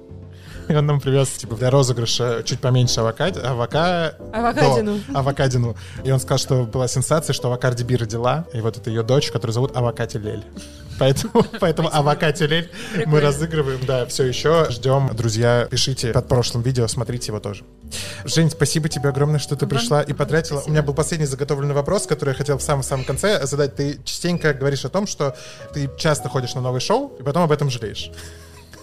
И он нам привез, типа, для розыгрыша чуть поменьше авокад... авока... Авокадину. до- Авокадину. И он сказал, что была сенсация, что авокарди би родила, и вот это ее дочь, которую зовут Авокати Лель. Поэтому, поэтому Авокати Лель мы разыгрываем, да, все еще ждем. Друзья, пишите под прошлым видео, смотрите его тоже. Жень, спасибо тебе огромное, что ты пришла и потратила. У спасибо. меня был последний заготовленный вопрос, который я хотел в самом-самом конце задать. Ты частенько говоришь о том, что ты часто ходишь на новые шоу, и потом об этом жалеешь.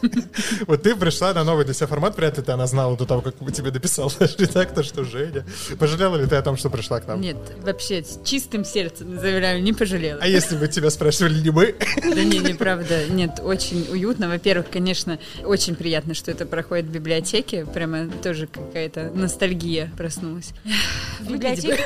Вот ты пришла на новый для себя формат, вряд ли ты она знала до того, как тебе дописал наш редактор, что Женя. Пожалела ли ты о том, что пришла к нам? Нет, вообще с чистым сердцем заявляю, не пожалела. А если бы тебя спрашивали не мы? Да не, неправда. Нет, очень уютно. Во-первых, конечно, очень приятно, что это проходит в библиотеке. Прямо тоже какая-то ностальгия проснулась. В библиотеке,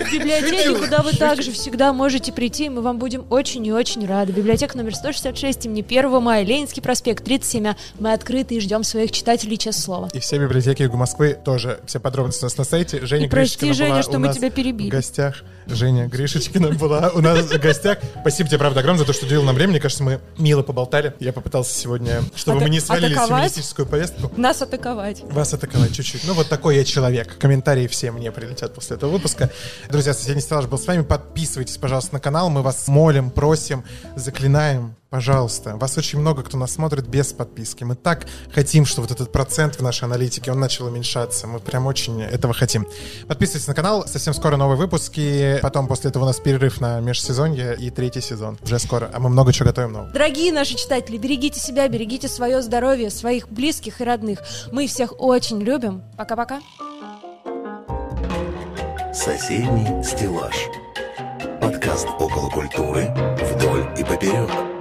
в библиотеке, куда вы также всегда можете прийти, мы вам будем очень и очень рады. Библиотека номер 166, имени 1 мая, Ленинский проспект, 37. Мы открыты и ждем своих читателей, честное слово. И все библиотеки Юга Москвы тоже. Все подробности у нас на сайте. Женя И прости, Женя, что мы тебя перебили. в гостях. Женя Гришечкина была у нас в гостях. Спасибо тебе, правда, огромное за то, что уделил нам время. Мне кажется, мы мило поболтали. Я попытался сегодня, чтобы Ата- мы не свалили атаковать? феминистическую повестку. Нас атаковать. Вас атаковать чуть-чуть. Ну, вот такой я человек. Комментарии все мне прилетят после этого выпуска. Друзья, соседний стеллаж был с вами. Подписывайтесь, пожалуйста, на канал. Мы вас молим, просим, заклинаем. Пожалуйста. Вас очень много, кто нас смотрит без подписки. Мы так хотим, что вот этот процент в нашей аналитике, он начал уменьшаться. Мы прям очень этого хотим. Подписывайтесь на канал. Совсем скоро новые выпуски. Потом после этого у нас перерыв на межсезонье и третий сезон. Уже скоро. А мы много чего готовим нового. Дорогие наши читатели, берегите себя, берегите свое здоровье, своих близких и родных. Мы всех очень любим. Пока-пока. Соседний стеллаж. Подкаст около культуры вдоль и поперек.